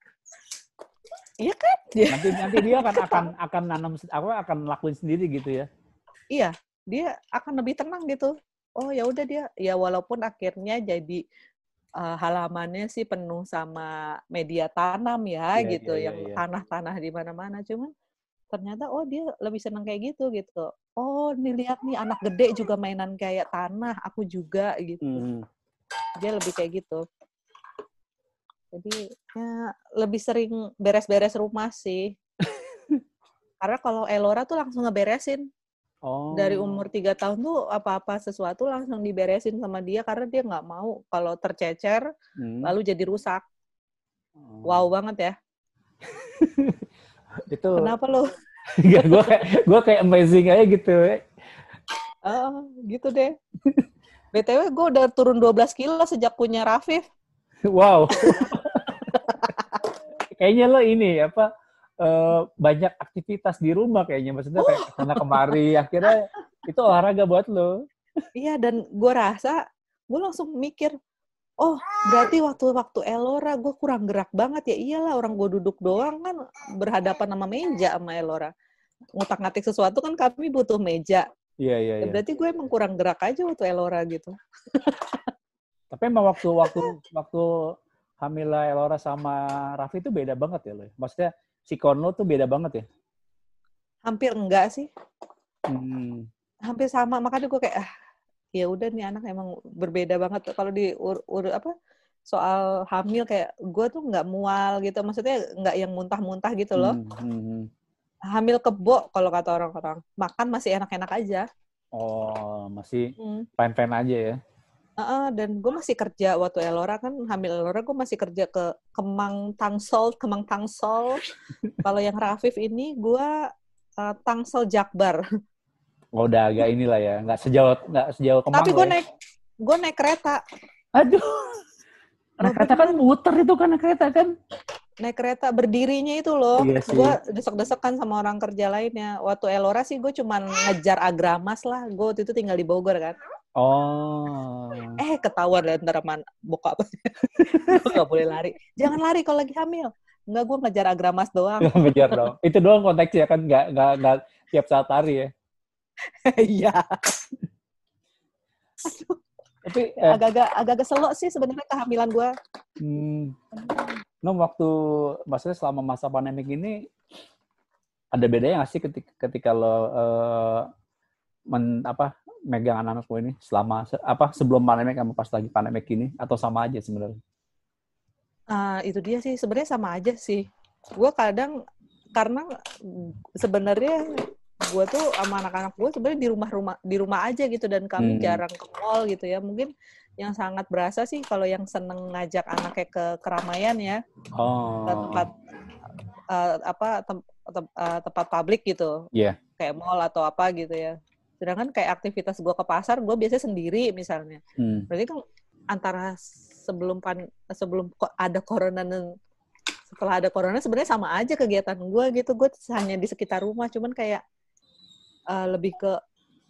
Speaker 2: iya kan *laughs*
Speaker 1: Nanti nanti dia akan akan akan nanam apa akan lakuin sendiri gitu ya.
Speaker 2: iya dia akan lebih tenang gitu oh ya udah dia ya walaupun akhirnya jadi eh, halamannya sih penuh sama media tanam ya
Speaker 1: Iya,
Speaker 2: gitu
Speaker 1: iya, iya,
Speaker 2: yang
Speaker 1: iya.
Speaker 2: tanah-tanah di mana-mana cuman ternyata oh dia lebih senang kayak gitu gitu oh nih lihat nih anak gede juga mainan kayak tanah aku juga gitu
Speaker 1: Mhm.
Speaker 2: dia lebih kayak gitu jadi ya lebih sering beres-beres rumah sih *laughs* karena kalau Elora tuh langsung ngeberesin
Speaker 1: Oh.
Speaker 2: dari umur tiga tahun tuh apa-apa sesuatu langsung diberesin sama dia karena dia nggak mau kalau tercecer
Speaker 1: Hmm.
Speaker 2: lalu jadi rusak
Speaker 1: Oh.
Speaker 2: wow banget ya *laughs*
Speaker 1: Itu
Speaker 2: kenapa lo
Speaker 1: Enggak, *laughs* gue kayak gue kayak amazing aja gitu.
Speaker 2: Ah, gitu deh btw gue udah turun 12 kilo sejak punya Rafif
Speaker 1: Wow. Kayaknya lo ini apa eh, banyak aktivitas di rumah kayaknya maksudnya kayak sana kemari akhirnya itu olahraga buat lo.
Speaker 2: Iya, dan gue rasa, gue langsung mikir, oh berarti waktu-waktu Elora gue kurang gerak banget ya. Iyalah, orang gue duduk doang kan berhadapan sama meja sama Elora. Ngutak-ngatik sesuatu kan kami butuh meja.
Speaker 1: Iya, iya,
Speaker 2: Ya,
Speaker 1: iya.
Speaker 2: berarti gue emang kurang gerak aja waktu Elora gitu.
Speaker 1: Tapi emang waktu waktu waktu Hamila Elora sama Raffi itu beda banget ya lo. ya? Maksudnya si lo tuh beda banget ya.
Speaker 2: Hampir enggak sih,
Speaker 1: Hmm.
Speaker 2: hampir sama. Makanya gue kayak, ah ya udah nih anak emang berbeda banget. Kalau di ur, ur- apa soal hamil kayak gue tuh nggak mual gitu. Maksudnya nggak yang muntah-muntah gitu loh.
Speaker 1: Hmm, hmm, hmm.
Speaker 2: Hamil kebo kalau kata orang-orang. Makan masih enak-enak aja.
Speaker 1: Oh, masih
Speaker 2: Hmm.
Speaker 1: fine-fine aja ya.
Speaker 2: Heeh, dan gue masih kerja waktu Elora kan hamil Elora gue masih kerja ke Kemang Tangsel, Kemang Tangsel. *laughs* Kalau yang Rafif ini gue uh, Tangsel Jakbar.
Speaker 1: Oh, udah agak inilah ya, nggak sejauh nggak sejauh kemang
Speaker 2: Tapi gue
Speaker 1: ya.
Speaker 2: naik gue naik kereta,
Speaker 1: Aduh. Anak kereta kan muter itu kan anak kereta kan.
Speaker 2: naik kereta berdirinya itu loh.
Speaker 1: Iya
Speaker 2: gue desek-desekan sama orang kerja lainnya. Waktu Elora sih gue cuman ngejar agramas lah. Gue waktu itu tinggal di Bogor kan.
Speaker 1: Oh.
Speaker 2: Eh ketahuan dari antara man bokap. *laughs* gue gak boleh lari. Jangan lari kalau lagi hamil. Enggak, gue ngejar agramas doang. *laughs*
Speaker 1: Ngejar dong. Itu doang konteksnya kan nggak nggak nggak tiap saat hari ya.
Speaker 2: Iya.
Speaker 1: Tapi eh,
Speaker 2: agak-agak agak-agak selok sih sebenarnya kehamilan gue.
Speaker 1: hmm, Nom waktu maksudnya selama masa pandemik ini ada bedanya nggak sih ketika, ketika lo eh, men, apa megang anak-anak ini selama se- apa sebelum pandemik sama pas lagi pandemik ini atau sama aja sebenarnya?
Speaker 2: Ah, itu dia sih sebenarnya sama aja sih. Gue kadang karena sebenarnya gue tuh sama anak-anak gue sebenarnya di rumah-rumah di rumah aja gitu dan kami
Speaker 1: Hmm.
Speaker 2: jarang ke mall gitu ya. Mungkin yang sangat berasa sih kalau yang seneng ngajak anaknya ke keramaian ya
Speaker 1: Oh.
Speaker 2: ke tempat eh, apa tem- tem- eh, tempat publik gitu.
Speaker 1: Iya.
Speaker 2: Kayak mall atau apa gitu ya. Sedangkan kayak aktivitas gue ke pasar gue biasanya sendiri misalnya.
Speaker 1: Hmm.
Speaker 2: Berarti kan antara sebelum pan sebelum ada corona dan setelah ada corona sebenarnya sama aja kegiatan gue gitu. Gue hanya di sekitar rumah, cuman kayak eh, lebih ke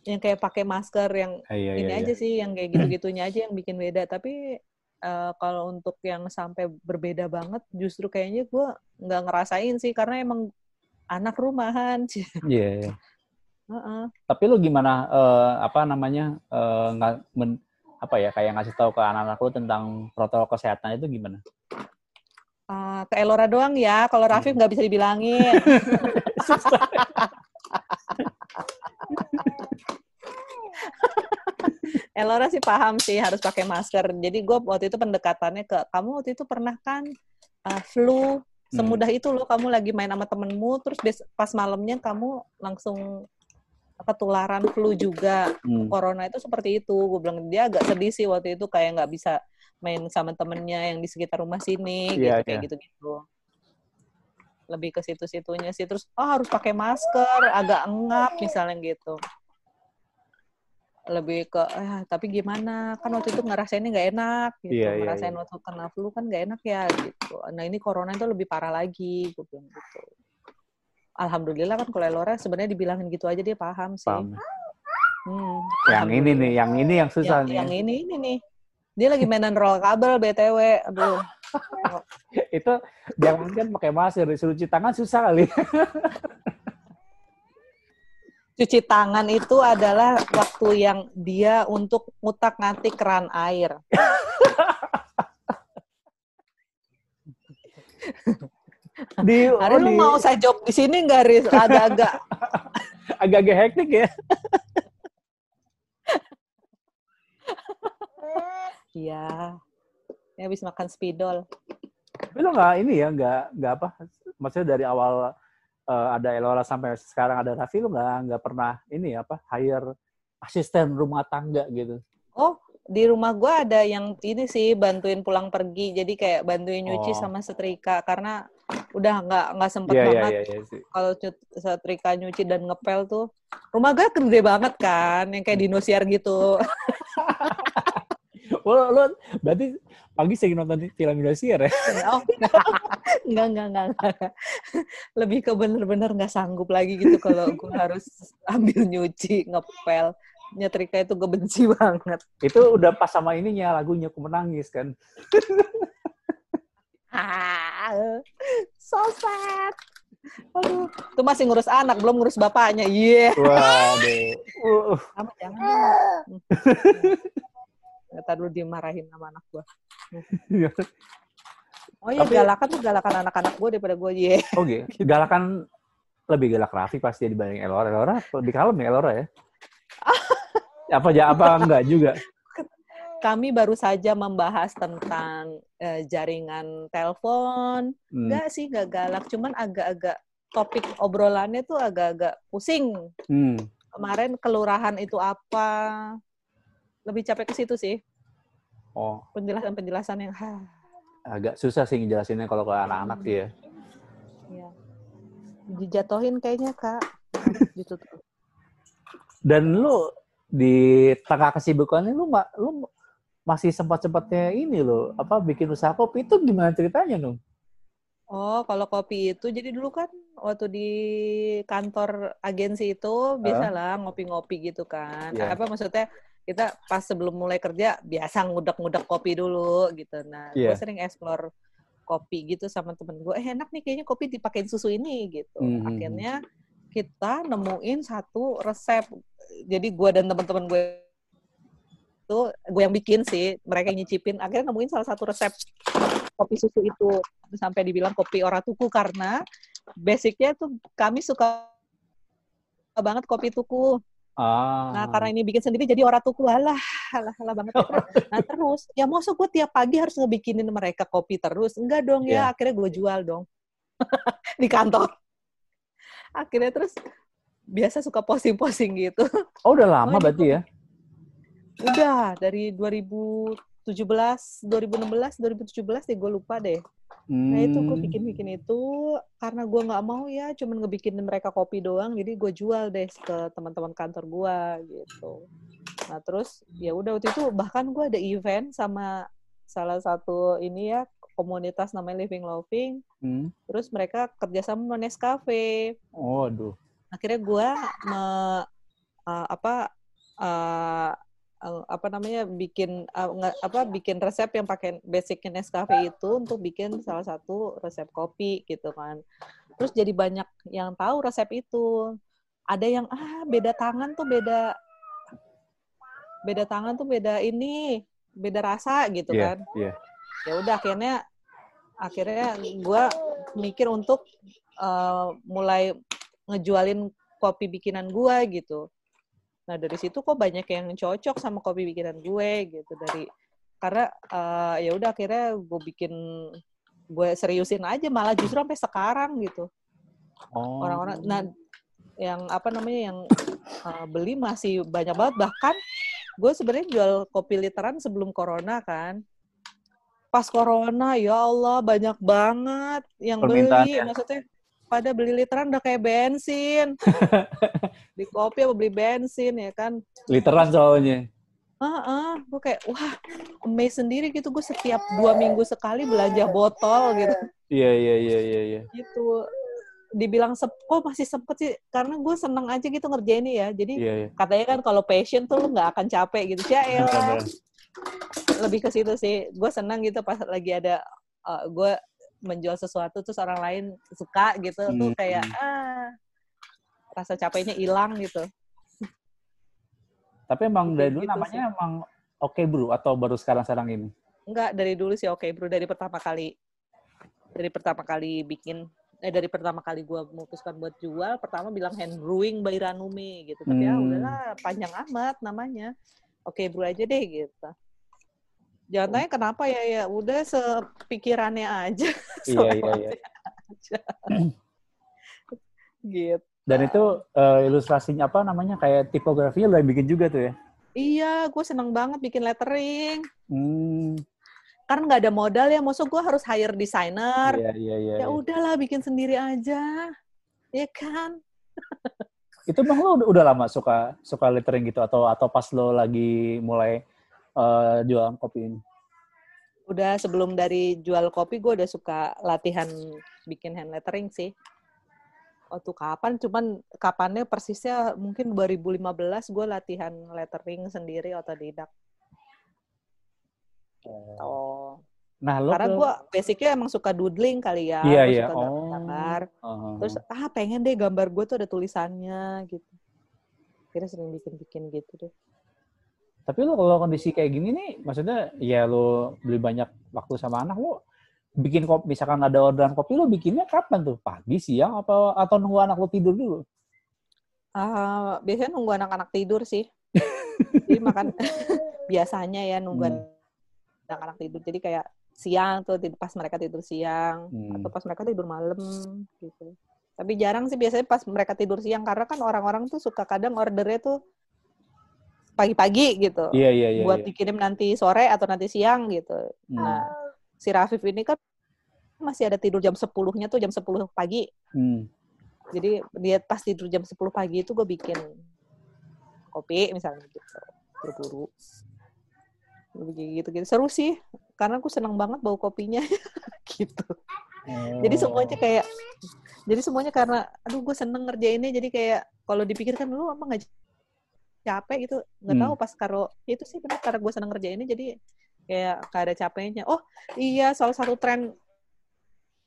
Speaker 2: yang kayak pakai masker yang
Speaker 1: Ah, Iya,
Speaker 2: ini
Speaker 1: iya,
Speaker 2: aja
Speaker 1: iya.
Speaker 2: sih, yang kayak gitu-gitunya aja yang bikin beda. Tapi eh, kalau untuk yang sampai berbeda banget, justru kayaknya gue nggak ngerasain sih karena emang anak rumahan. *laughs*
Speaker 1: Iya, iya. Tapi lu gimana eh, apa namanya eh, nggak men- apa ya kayak ngasih tahu ke anak-anak lu tentang protokol kesehatan itu gimana?
Speaker 2: Eh, ke Elora doang ya, kalau Rafif nggak bisa dibilangin. *laughs* Elora sih paham sih harus pakai masker. Jadi gue waktu itu pendekatannya ke kamu waktu itu pernah kan uh, flu semudah itu loh kamu lagi main sama temenmu terus pas malamnya kamu langsung ketularan flu juga
Speaker 1: Hmm.
Speaker 2: corona itu seperti itu. Gue bilang dia agak sedih sih waktu itu kayak nggak bisa main sama temennya yang di sekitar rumah sini gitu
Speaker 1: Iya,
Speaker 2: kayak
Speaker 1: iya.
Speaker 2: gitu-gitu. Lebih ke situ-situnya sih. Terus oh harus pakai masker agak engap misalnya gitu. Lebih ke ah tapi gimana? Kan waktu itu ngerasainnya nggak enak gitu.
Speaker 1: Iya, iya,
Speaker 2: ngerasain
Speaker 1: iya.
Speaker 2: waktu kena flu kan nggak enak ya gitu. Nah ini corona itu lebih parah lagi gue bilang gitu alhamdulillah kan kalau Elora sebenarnya dibilangin gitu aja dia paham sih.
Speaker 1: Paham.
Speaker 2: Hmm,
Speaker 1: Yang ini nih, yang ini yang susah
Speaker 2: yang,
Speaker 1: nih.
Speaker 2: yang ini ini nih. Dia lagi mainan roll kabel btw aduh. *laughs*
Speaker 1: Itu jangan kan pakai masker, disuruh cuci tangan susah kali. *laughs*
Speaker 2: cuci tangan itu adalah waktu yang dia untuk ngutak ngatik keran air *laughs*
Speaker 1: Di, *laughs*
Speaker 2: Hari
Speaker 1: oh,
Speaker 2: lu
Speaker 1: di-
Speaker 2: mau saya job di sini nggak Riz? Agak-agak *laughs*
Speaker 1: agak-agak hektik ya. *laughs*
Speaker 2: Iya. Ini habis makan spidol.
Speaker 1: Tapi lo nggak ini ya, nggak nggak apa? Maksudnya dari awal eh, ada Elora sampai sekarang ada Raffi, lo nggak nggak pernah ini apa? Hire asisten rumah tangga gitu.
Speaker 2: Oh, di rumah gua ada yang ini sih bantuin pulang pergi. Jadi kayak bantuin nyuci
Speaker 1: Oh.
Speaker 2: sama setrika karena udah nggak nggak sempet
Speaker 1: Iya iya
Speaker 2: banget
Speaker 1: iya iya sih.
Speaker 2: kalau setrika nyuci dan ngepel tuh. Rumah gue gede banget kan, yang kayak dinosiar gitu. *laughs*
Speaker 1: Lo, lo berarti pagi sering nonton film Indosiar ya? *laughs*
Speaker 2: oh, enggak, enggak, enggak, enggak. Lebih ke bener-bener nggak sanggup lagi gitu kalau gue harus ambil nyuci, ngepel. nyetrika itu gue benci *laughs* banget.
Speaker 1: Itu udah pas sama ininya lagunya aku menangis kan.
Speaker 2: Ah, *laughs* so sad. Aduh, itu masih ngurus anak, belum ngurus bapaknya. Iya. Yeah.
Speaker 1: Waduh. Uh. *laughs*
Speaker 2: Sama jangan. Kata dulu dimarahin sama anak gua. Oh iya,
Speaker 1: Tapi-
Speaker 2: galakan tuh galakan anak-anak gue daripada gue. Iya.
Speaker 1: Oke, galakan lebih galak Raffi pasti dibanding Elora. Elora lebih kalem ya Elora ya? *laughs* apa ya apa enggak juga?
Speaker 2: Kami baru saja membahas tentang eh, jaringan telepon.
Speaker 1: Hmm.
Speaker 2: Enggak sih, enggak galak. Cuman agak-agak topik obrolannya tuh agak-agak pusing.
Speaker 1: Hmm.
Speaker 2: Kemarin kelurahan itu apa? Lebih capek ke situ sih.
Speaker 1: Oh,
Speaker 2: Penjelasan-penjelasan yang, ha,
Speaker 1: agak susah sih ngejelasinnya kalau ke anak-anak sih ya.
Speaker 2: ya. Dijatuhin kayaknya, Kak. gitu tuh.
Speaker 1: Dan lu di tengah kesibukannya lu lu masih sempat-sempatnya ini lo apa bikin usaha kopi itu gimana ceritanya Nung?
Speaker 2: Oh, kalau kopi itu, jadi dulu kan waktu di kantor agensi itu biasalah ngopi-ngopi gitu kan.
Speaker 1: Iya.
Speaker 2: Apa maksudnya kita pas sebelum mulai kerja biasa ngudek-ngudek kopi dulu gitu. Nah, gue
Speaker 1: Iya.
Speaker 2: sering explore kopi gitu sama temen gue. Eh enak nih kayaknya kopi dipakein susu ini gitu.
Speaker 1: Mhm.
Speaker 2: Akhirnya kita nemuin satu resep. Jadi gue dan teman-teman gue itu gue yang bikin sih, mereka yang nyicipin. Akhirnya nemuin salah satu resep kopi susu itu sampai dibilang kopi ora tuku karena basicnya tuh kami suka banget kopi tuku.
Speaker 1: Ah.
Speaker 2: Nah karena ini bikin sendiri jadi ora tuku alah alah alah banget. *laughs* Nah terus ya masa gue tiap pagi harus ngebikinin mereka kopi terus? Enggak dong
Speaker 1: Iya.
Speaker 2: ya akhirnya gue jual dong *laughs* di kantor. Akhirnya terus biasa suka posting-posting gitu.
Speaker 1: oh udah lama
Speaker 2: Oh,
Speaker 1: berarti ya?
Speaker 2: Udah dari 2017, 2016, 2017 deh gue lupa deh. Nah itu gue
Speaker 1: Hmm.
Speaker 2: bikin-bikin itu karena gue nggak mau ya cuman ngebikinin mereka kopi doang, jadi gue jual deh ke teman-teman kantor gue gitu. Nah terus ya udah waktu itu bahkan gue ada event sama salah satu ini ya komunitas namanya Living Loving.
Speaker 1: Hmm.
Speaker 2: Terus mereka kerjasama sama Nescafe.
Speaker 1: Oh, aduh.
Speaker 2: Akhirnya gue me, uh, apa uh, uh, apa namanya bikin uh, nge- apa bikin resep yang pakai basicnya Nescafe itu untuk bikin salah satu resep kopi gitu kan. Terus jadi banyak yang tahu resep itu. Ada yang ah beda tangan tuh beda beda tangan tuh beda ini, beda rasa gitu
Speaker 1: Iya,
Speaker 2: kan
Speaker 1: iya.
Speaker 2: ya udah akhirnya akhirnya gue mikir untuk eh, mulai ngejualin kopi bikinan gue gitu nah dari situ kok banyak yang cocok sama kopi bikinan gue gitu. Dari karena eh, ya udah akhirnya gue bikin gue seriusin aja malah justru sampai sekarang gitu.
Speaker 1: Oh.
Speaker 2: orang-orang nah yang apa namanya yang uh, beli masih banyak banget. Bahkan gue sebenarnya jual kopi literan sebelum corona kan. Pas corona ya Allah banyak banget yang
Speaker 1: Permintaan
Speaker 2: beli.
Speaker 1: Ya?
Speaker 2: maksudnya pada beli literan udah kayak bensin. *laughs* Di kopi apa beli bensin ya kan?
Speaker 1: Literan soalnya.
Speaker 2: ah gue kayak wah amazed sendiri gitu gue setiap dua minggu sekali belanja botol gitu.
Speaker 1: Iya, iya, iya, iya, iya.
Speaker 2: gitu. Dibilang sep kok masih sempet sih? Karena gue seneng aja gitu ngerjainnya ya. Jadi
Speaker 1: Iya, iya.
Speaker 2: katanya kan kalau passion tuh lu nggak akan capek gitu. Ya lebih ke situ sih. Gue seneng gitu pas lagi ada uh, gue menjual sesuatu terus orang lain suka gitu tuh
Speaker 1: Hmm.
Speaker 2: kayak ah rasa capeknya hilang gitu
Speaker 1: Tapi emang dari dulu
Speaker 2: gitu
Speaker 1: namanya emang oke bro atau baru sekarang-sekarang ini?
Speaker 2: Enggak, dari dulu sih oke bro, dari pertama kali dari pertama kali bikin eh dari pertama kali gue memutuskan buat jual, pertama bilang hand brewing by Ranume gitu. Tapi ya
Speaker 1: Hmm.
Speaker 2: udahlah panjang amat namanya. Oke brew aja deh gitu. Jangan tanya kenapa ya ya udah sepikirannya aja. *laughs*
Speaker 1: Iya, iya, iya.
Speaker 2: aja. *clears throat* gitu.
Speaker 1: Dan itu eh, ilustrasinya apa namanya kayak tipografinya lo yang bikin juga tuh ya?
Speaker 2: Iya, gue seneng banget bikin lettering.
Speaker 1: Hmm,
Speaker 2: Karena nggak ada modal ya, maksud gue harus hire designer.
Speaker 1: iya, iya, iya.
Speaker 2: ya
Speaker 1: iya.
Speaker 2: udahlah bikin sendiri aja ya kan
Speaker 1: Itu emang lo udah, udah lama suka suka lettering gitu atau atau pas lo lagi mulai eh, jualan kopi ini?
Speaker 2: udah sebelum dari jual kopi gue udah suka latihan bikin hand lettering sih waktu kapan cuman kapannya persisnya mungkin 2015 gue latihan lettering sendiri otodidak oh
Speaker 1: Nah, lo
Speaker 2: karena
Speaker 1: ke-
Speaker 2: gue basicnya emang suka doodling kali ya
Speaker 1: Iya,
Speaker 2: Gua
Speaker 1: iya.
Speaker 2: suka
Speaker 1: Oh.
Speaker 2: gambar
Speaker 1: Uh-huh.
Speaker 2: terus ah pengen deh gambar gue tuh ada tulisannya gitu kira sering bikin-bikin gitu deh
Speaker 1: Tapi lo kalau kondisi kayak gini nih, maksudnya ya lo beli banyak waktu sama anak lo bikin kopi, misalkan ada orderan kopi lo bikinnya kapan tuh? Pagi, siang, apa atau nunggu anak lo tidur dulu?
Speaker 2: Ah, biasanya nunggu anak-anak tidur sih. *laughs* Jadi makan *laughs* biasanya ya nunggu
Speaker 1: Hmm.
Speaker 2: anak-anak tidur. Jadi kayak siang tuh pas mereka tidur siang
Speaker 1: Hmm.
Speaker 2: atau pas mereka tidur malam gitu. Tapi jarang sih biasanya pas mereka tidur siang karena kan orang-orang tuh suka kadang ordernya tuh pagi-pagi gitu.
Speaker 1: Iya, iya, iya.
Speaker 2: buat
Speaker 1: iya.
Speaker 2: dikirim nanti sore atau nanti siang gitu.
Speaker 1: Hmm.
Speaker 2: Nah, si Rafif ini kan masih ada tidur jam 10-nya tuh jam 10 pagi.
Speaker 1: Hmm.
Speaker 2: Jadi dia pas tidur jam 10 pagi itu gue bikin kopi misalnya gitu. Buru-buru. Begitu gitu. Seru sih. Karena aku seneng banget bau kopinya *laughs* gitu. Jadi
Speaker 1: Oh.
Speaker 2: semuanya kayak jadi semuanya karena aduh gue seneng ngerjainnya jadi kayak kalau dipikirkan lu apa nggak capek gitu nggak
Speaker 1: Hmm.
Speaker 2: tahu pas karo itu sih benar karena gue seneng ngerjainnya jadi kayak gak ada capeknya oh iya salah satu tren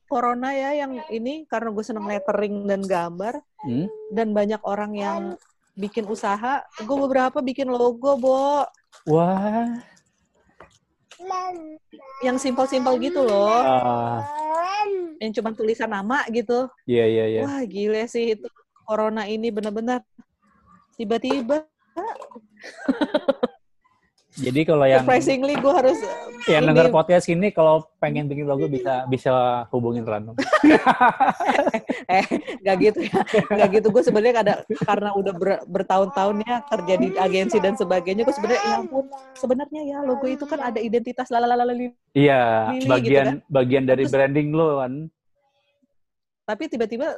Speaker 2: corona ya yang ini karena gue seneng lettering dan gambar
Speaker 1: Hmm?
Speaker 2: dan banyak orang yang bikin usaha gue beberapa bikin logo bo
Speaker 1: Wah.
Speaker 2: yang simpel-simpel gitu loh
Speaker 1: Ah,
Speaker 2: yang cuma tulisan nama gitu
Speaker 1: iya, iya, iya.
Speaker 2: Wah gile sih itu corona ini benar-benar tiba-tiba *laughs*
Speaker 1: Jadi kalau yang
Speaker 2: surprisingly gue harus
Speaker 1: yang
Speaker 2: ini-
Speaker 1: denger podcast ini kalau pengen bikin logo bisa bisa hubungin Rano. *laughs*
Speaker 2: eh nggak gitu ya nggak gitu gue sebenarnya ada karena udah ber- bertahun-tahun ya kerja di agensi dan sebagainya gue sebenarnya ya ampun sebenarnya ya logo itu kan ada identitas lalalala
Speaker 1: Iya,
Speaker 2: Lili gitu
Speaker 1: bagian
Speaker 2: kan.
Speaker 1: bagian dari
Speaker 2: Terus-
Speaker 1: branding lo kan.
Speaker 2: tapi tiba-tiba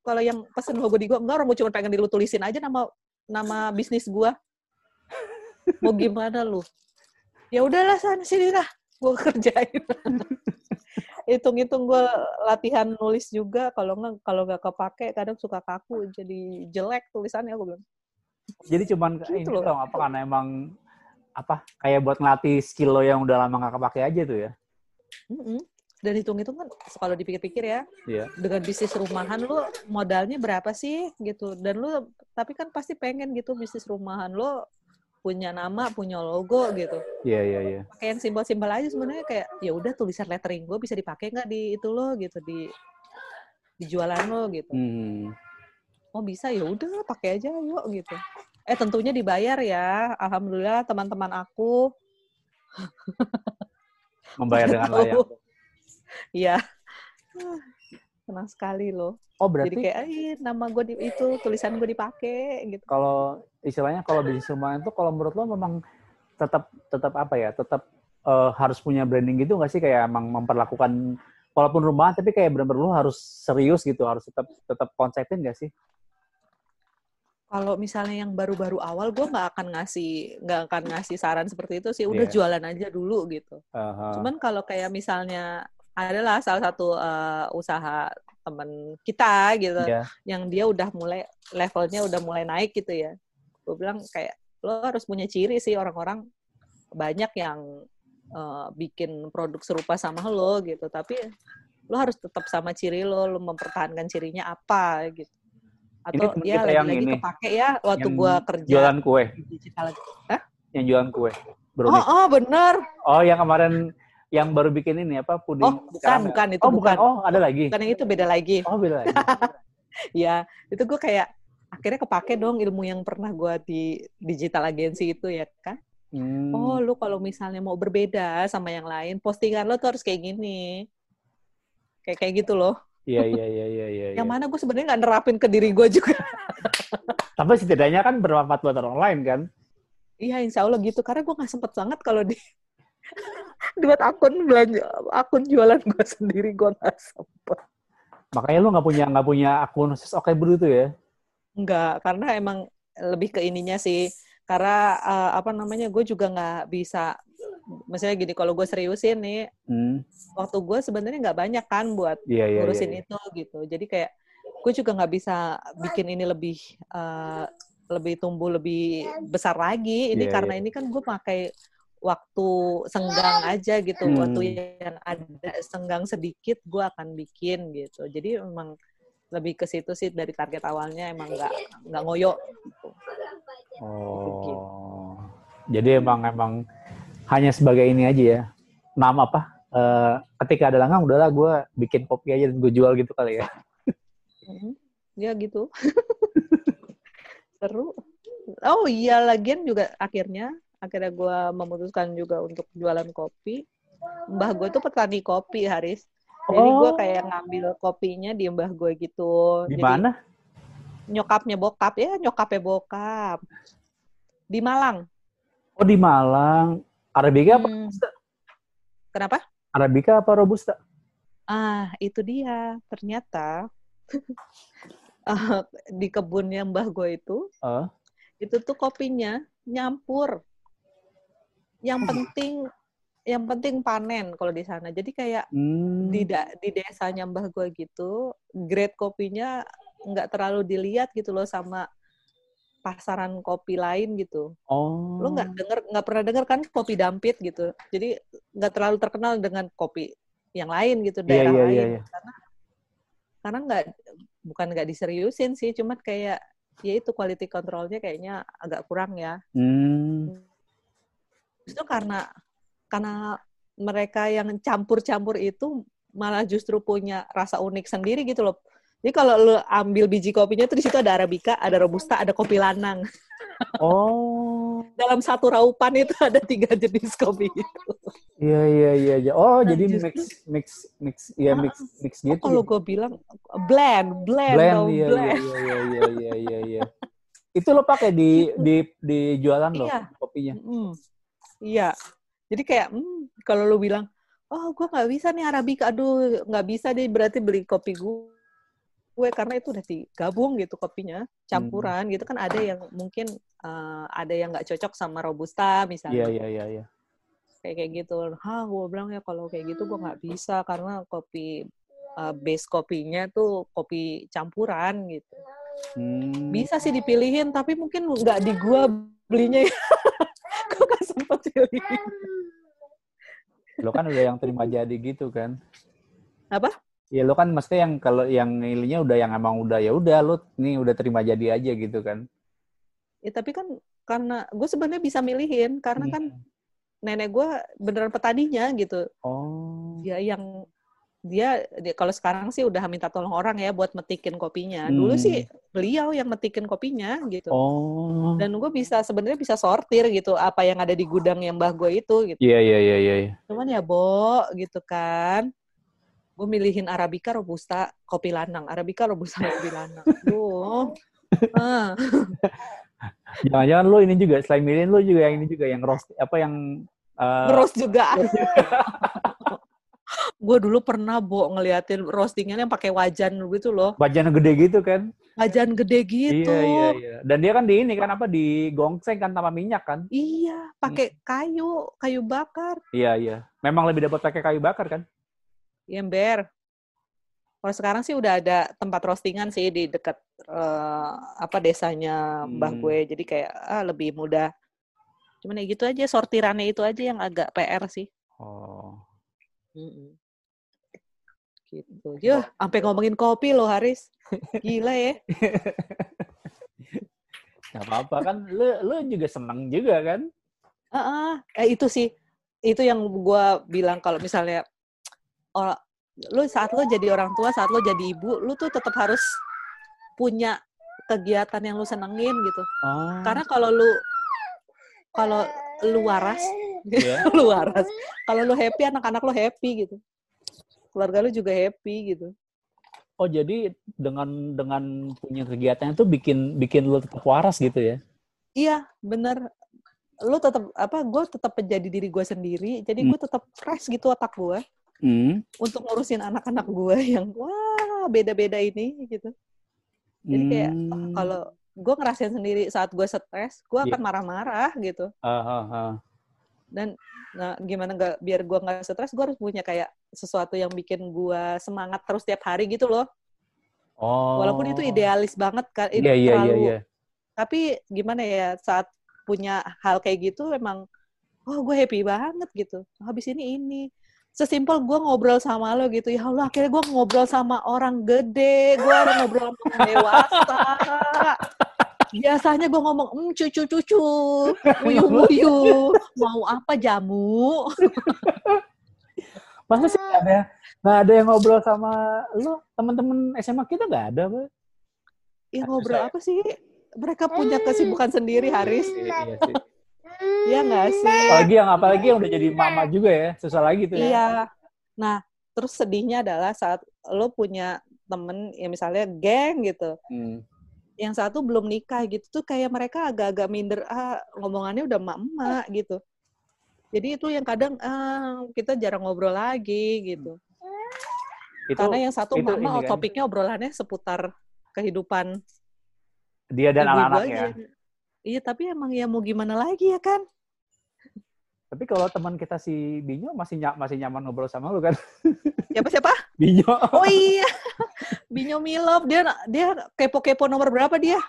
Speaker 2: kalau yang pesen logo di gue enggak orang gue cuma pengen dilu tulisin aja nama nama bisnis gue *laughs* mau gimana lu? Ya udahlah sana sini lah. Gue kerjain. *laughs* Hitung-hitung gue latihan nulis juga. Kalau nggak kalau nggak kepake kadang suka kaku. Jadi jelek tulisannya gue bilang.
Speaker 1: Jadi cuman
Speaker 2: Gitu
Speaker 1: ini
Speaker 2: loh.
Speaker 1: dong apa karena emang apa kayak buat ngelatih skill lo yang udah lama gak kepake aja tuh ya.
Speaker 2: Mm-mm. Dan hitung-hitung kan kalau dipikir-pikir ya
Speaker 1: Iya.
Speaker 2: dengan bisnis rumahan lu modalnya berapa sih gitu dan lu tapi kan pasti pengen gitu bisnis rumahan lu punya nama punya logo gitu
Speaker 1: Iya, iya, iya.
Speaker 2: pakai yang simbol-simbol aja sebenarnya kayak ya udah tulisan lettering gue bisa dipakai nggak di itu lo gitu di di jualan lo gitu
Speaker 1: Hmm.
Speaker 2: oh bisa ya udah pakai aja yuk gitu eh tentunya dibayar ya alhamdulillah teman-teman aku
Speaker 1: Membayar dengan layak.
Speaker 2: Iya. Ah, Senang sekali loh.
Speaker 1: Oh,
Speaker 2: Jadi
Speaker 1: berarti
Speaker 2: kayak, "Ih, nama gue di itu, tulisan gue dipakai gitu.
Speaker 1: kalau istilahnya kalau bisnis rumahan itu kalau menurut lo memang tetap tetap apa ya? Tetap eh, harus punya branding gitu nggak sih kayak emang memperlakukan walaupun rumahan tapi kayak benar-benar lo harus serius gitu, harus tetap tetap konsepin nggak sih?
Speaker 2: Kalau misalnya yang baru-baru awal, gue nggak akan ngasih nggak akan ngasih saran seperti itu sih. Udah
Speaker 1: Iya.
Speaker 2: jualan aja dulu gitu.
Speaker 1: Aha.
Speaker 2: Cuman kalau kayak misalnya adalah salah satu eh, usaha temen kita gitu,
Speaker 1: Iya.
Speaker 2: yang dia udah mulai levelnya udah mulai naik gitu ya. Gue bilang kayak lo harus punya ciri sih orang-orang banyak yang eh, bikin produk serupa sama lo gitu, tapi lo harus tetap sama ciri lo, lo mempertahankan cirinya apa gitu. Atau
Speaker 1: temen
Speaker 2: ya
Speaker 1: kita yang
Speaker 2: lagi-lagi
Speaker 1: ini,
Speaker 2: kepake ya waktu gua kerja
Speaker 1: Jualan kue,
Speaker 2: di digital.
Speaker 1: yang jualan kue.
Speaker 2: Oh, oh bener.
Speaker 1: Oh, yang kemarin yang baru bikin ini apa puding
Speaker 2: Oh, bukan,
Speaker 1: karamel.
Speaker 2: bukan itu
Speaker 1: Oh, bukan.
Speaker 2: bukan.
Speaker 1: Oh, ada lagi.
Speaker 2: Bukan yang itu beda lagi.
Speaker 1: Oh, beda lagi. *laughs*
Speaker 2: Ya, itu gue kayak akhirnya kepake dong ilmu yang pernah gua di digital agency itu ya kan.
Speaker 1: Hmm.
Speaker 2: Oh, lu kalau misalnya mau berbeda sama yang lain, postingan lo tuh harus kayak gini. Kayak kayak gitu loh.
Speaker 1: Iya, iya, iya, iya, iya. *laughs*
Speaker 2: Yang
Speaker 1: iya.
Speaker 2: mana gue sebenarnya nggak nerapin ke diri gue juga. *laughs*
Speaker 1: Tapi setidaknya kan bermanfaat buat orang lain kan?
Speaker 2: Iya, insya Allah gitu. Karena gue nggak sempet banget kalau di buat akun belanja, akun jualan gue sendiri gue nggak sempet.
Speaker 1: Makanya lu nggak punya nggak punya akun khusus Oke Bro itu ya?
Speaker 2: Enggak, karena emang lebih ke ininya sih. Karena eh, apa namanya, gue juga nggak bisa. Misalnya gini, kalau gue seriusin nih,
Speaker 1: Hmm.
Speaker 2: waktu gue sebenarnya nggak banyak kan buat
Speaker 1: iya, iya.
Speaker 2: ngurusin
Speaker 1: iya.
Speaker 2: itu gitu. Jadi kayak gue juga nggak bisa bikin ini lebih uh, lebih tumbuh lebih besar lagi. Ini
Speaker 1: Iya,
Speaker 2: karena
Speaker 1: iya.
Speaker 2: ini kan gue pakai waktu senggang aja gitu,
Speaker 1: Hmm.
Speaker 2: waktu yang ada senggang sedikit gue akan bikin gitu. Jadi memang lebih ke situ sih dari target awalnya emang nggak nggak ngoyo. Gitu.
Speaker 1: Oh. Jadi emang emang hanya sebagai ini aja ya. Nama apa? Eh, ketika ada langgang udahlah gue bikin kopi aja dan gue jual gitu kali ya.
Speaker 2: Mhm. Ya gitu. *laughs* Seru. Oh iya, lagian juga akhirnya akhirnya gue memutuskan juga untuk jualan kopi. Mbah gue tuh petani kopi, Haris. Jadi gue
Speaker 1: Oh.
Speaker 2: kayak ngambil kopinya di mbah gue gitu.
Speaker 1: Di mana?
Speaker 2: nyokapnya bokap ya, nyokapnya bokap. Di Malang.
Speaker 1: Oh di Malang. Arabica apa?
Speaker 2: Hmm. Kenapa?
Speaker 1: Arabica apa Robusta?
Speaker 2: Ah, itu dia. Ternyata *laughs* eh, di kebunnya mbah gue itu
Speaker 1: Eh,
Speaker 2: itu tuh kopinya nyampur. Yang penting yang penting panen kalau di sana. Jadi kayak
Speaker 1: hmm.
Speaker 2: di da- di desanya mbah gue gitu, grade kopinya nggak terlalu dilihat gitu loh sama pasaran kopi lain gitu.
Speaker 1: Oh.
Speaker 2: Lo nggak denger nggak pernah denger kan kopi dampit gitu. Jadi nggak terlalu terkenal dengan kopi yang lain gitu
Speaker 1: Iya,
Speaker 2: daerah
Speaker 1: iya,
Speaker 2: lain.
Speaker 1: iya, iya.
Speaker 2: Karena karena nggak bukan nggak diseriusin sih, cuma kayak ya itu quality controlnya kayaknya agak kurang ya.
Speaker 1: Hmm.
Speaker 2: Itu karena karena mereka yang campur-campur itu malah justru punya rasa unik sendiri gitu loh. Jadi kalau lu ambil biji kopinya tuh di situ ada arabica, ada robusta, ada kopi lanang.
Speaker 1: Oh. *laughs*
Speaker 2: Dalam satu raupan itu ada tiga jenis kopi itu.
Speaker 1: Iya iya iya. iya. Oh
Speaker 2: Nah,
Speaker 1: jadi
Speaker 2: justru-
Speaker 1: mix mix mix ya mix mix
Speaker 2: Oh,
Speaker 1: gitu.
Speaker 2: kalau
Speaker 1: ya.
Speaker 2: gue bilang blend, blend,
Speaker 1: blend
Speaker 2: dong,
Speaker 1: iya iya
Speaker 2: blend.
Speaker 1: iya iya iya iya iya iya. Itu lo pakai di
Speaker 2: Gitu.
Speaker 1: di di jualan lo
Speaker 2: Iya.
Speaker 1: kopinya.
Speaker 2: Mm, Iya. Jadi kayak, hmm, kalau lu bilang, oh gue nggak bisa nih Arabica, aduh nggak bisa deh berarti beli kopi gue. Gue karena itu udah digabung gitu kopinya, campuran gitu kan ada yang mungkin eh, ada yang nggak cocok sama robusta misalnya,
Speaker 1: iya iya iya.
Speaker 2: kayak kayak gitu. Hah, gue bilang ya kalau kayak gitu gue nggak bisa karena kopi eh, base kopinya tuh kopi campuran gitu.
Speaker 1: Hmm.
Speaker 2: Bisa sih dipilihin, tapi mungkin nggak di gua belinya ya. *laughs* Gue gak sempet pilihin.
Speaker 1: Lo kan udah yang terima jadi gitu kan.
Speaker 2: Apa?
Speaker 1: Ya lo kan mesti yang kalau yang nilainya udah yang emang udah ya udah lo nih udah terima jadi aja gitu kan.
Speaker 2: Ya tapi kan karena gue sebenarnya bisa milihin karena kan
Speaker 1: Hmm.
Speaker 2: nenek gue beneran petaninya gitu.
Speaker 1: Oh.
Speaker 2: Dia yang dia, dia kalau sekarang sih udah minta tolong orang ya buat metikin kopinya. Dulu
Speaker 1: Hmm.
Speaker 2: sih beliau yang metikin kopinya gitu.
Speaker 1: Oh.
Speaker 2: Dan gue bisa sebenarnya bisa sortir gitu apa yang ada di gudang yang mbah gue itu gitu.
Speaker 1: Iya iya iya iya. iya.
Speaker 2: Cuman ya Bo gitu kan. Gue milihin Arabica, Robusta, kopi lanang. Arabica, Robusta, kopi lanang. Duh. Ah.
Speaker 1: Jangan-jangan lo ini juga selain milihin lo juga yang ini juga yang roast apa yang eh,
Speaker 2: Terus juga. Gue dulu pernah Bo ngeliatin roastingan yang pakai wajan gitu loh.
Speaker 1: bajan gede gitu kan.
Speaker 2: Wajan gede gitu.
Speaker 1: Iya iya iya. Dan dia kan di ini kan apa di gongseng kan tanpa minyak kan?
Speaker 2: Iya, pakai kayu, kayu bakar.
Speaker 1: Iya iya. Memang lebih dapat pakai kayu bakar kan?
Speaker 2: Iya, ember. Kalau sekarang sih udah ada tempat roastingan sih di dekat eh, apa desanya mbah
Speaker 1: Hmm.
Speaker 2: gue. Jadi kayak ah, lebih mudah. Cuman ya gitu aja sortirannya itu aja yang agak PR sih.
Speaker 1: Oh.
Speaker 2: Gitu. Yuh, sampai ngomongin kopi loh Haris. Gila ya. *laughs*
Speaker 1: Gak apa-apa kan lu lu juga seneng juga kan?
Speaker 2: Heeh. Eh, itu sih. Itu yang gua bilang kalau misalnya oh, lu saat lo jadi orang tua, saat lo jadi ibu, lu tuh tetap harus punya kegiatan yang lu senengin gitu.
Speaker 1: Oh.
Speaker 2: Karena kalau lu kalau lu waras,
Speaker 1: Iya. *laughs*
Speaker 2: lu waras. Kalau lu happy, anak-anak lu happy gitu. Keluarga lu juga happy gitu.
Speaker 1: Oh jadi dengan dengan punya kegiatan itu bikin bikin lu tetap waras gitu ya?
Speaker 2: Iya, bener. Lu tetap apa? Gue tetap menjadi diri gue sendiri. Jadi
Speaker 1: Hmm.
Speaker 2: gue tetap fresh gitu otak gue
Speaker 1: Hmm.
Speaker 2: untuk ngurusin anak-anak gue *laughs* yang wah beda-beda ini gitu. Jadi kayak
Speaker 1: Hmm.
Speaker 2: kalau gue ngerasain sendiri saat gue stres, gue
Speaker 1: Iya.
Speaker 2: akan marah-marah gitu.
Speaker 1: Ah, ah, ah.
Speaker 2: Dan nah, gimana nggak biar gue nggak stres, gue harus punya kayak sesuatu yang bikin gue semangat terus tiap hari gitu loh.
Speaker 1: Oh.
Speaker 2: Walaupun itu idealis banget kan, itu
Speaker 1: Iya, iya, iya,
Speaker 2: terlalu
Speaker 1: iya.
Speaker 2: tapi gimana ya saat punya hal kayak gitu emang oh gue happy banget gitu habis ini ini sesimpel gue ngobrol sama lo gitu ya Allah akhirnya gue ngobrol sama orang gede gue ngobrol sama orang dewasa biasanya gue ngomong hmm, cucu cucu uyu uyu mau apa jamu *laughs*
Speaker 1: Masa sih nggak ada nggak ada yang ngobrol sama lo teman-teman SMA kita nggak ada, Pak?
Speaker 2: ya ngobrol apa sih mereka punya kesibukan sendiri Haris
Speaker 1: Iya sih.
Speaker 2: ya nggak sih
Speaker 1: Apalagi yang apalagi yang udah jadi mama juga ya, susah lagi tuh ya.
Speaker 2: Iya. Nah, terus sedihnya adalah saat lo punya temen, ya misalnya geng gitu,
Speaker 1: Hmm.
Speaker 2: Yang satu belum nikah gitu tuh kayak mereka agak-agak minder, ah ngomongannya udah emak-emak gitu. Jadi itu yang kadang ah, kita jarang ngobrol lagi gitu.
Speaker 1: Itu
Speaker 2: Karena yang satu
Speaker 1: itu
Speaker 2: mama
Speaker 1: ini kan.
Speaker 2: topiknya obrolannya seputar kehidupan
Speaker 1: dia dan anak-anaknya.
Speaker 2: Iya, tapi emang ya mau gimana lagi ya kan?
Speaker 1: Tapi kalau teman kita si Binyo masih ny- masih nyaman ngobrol sama lu kan?
Speaker 2: Siapa-siapa? *laughs*
Speaker 1: Binyo.
Speaker 2: Oh iya, Binyo Milov, dia dia kepo-kepo nomor berapa dia?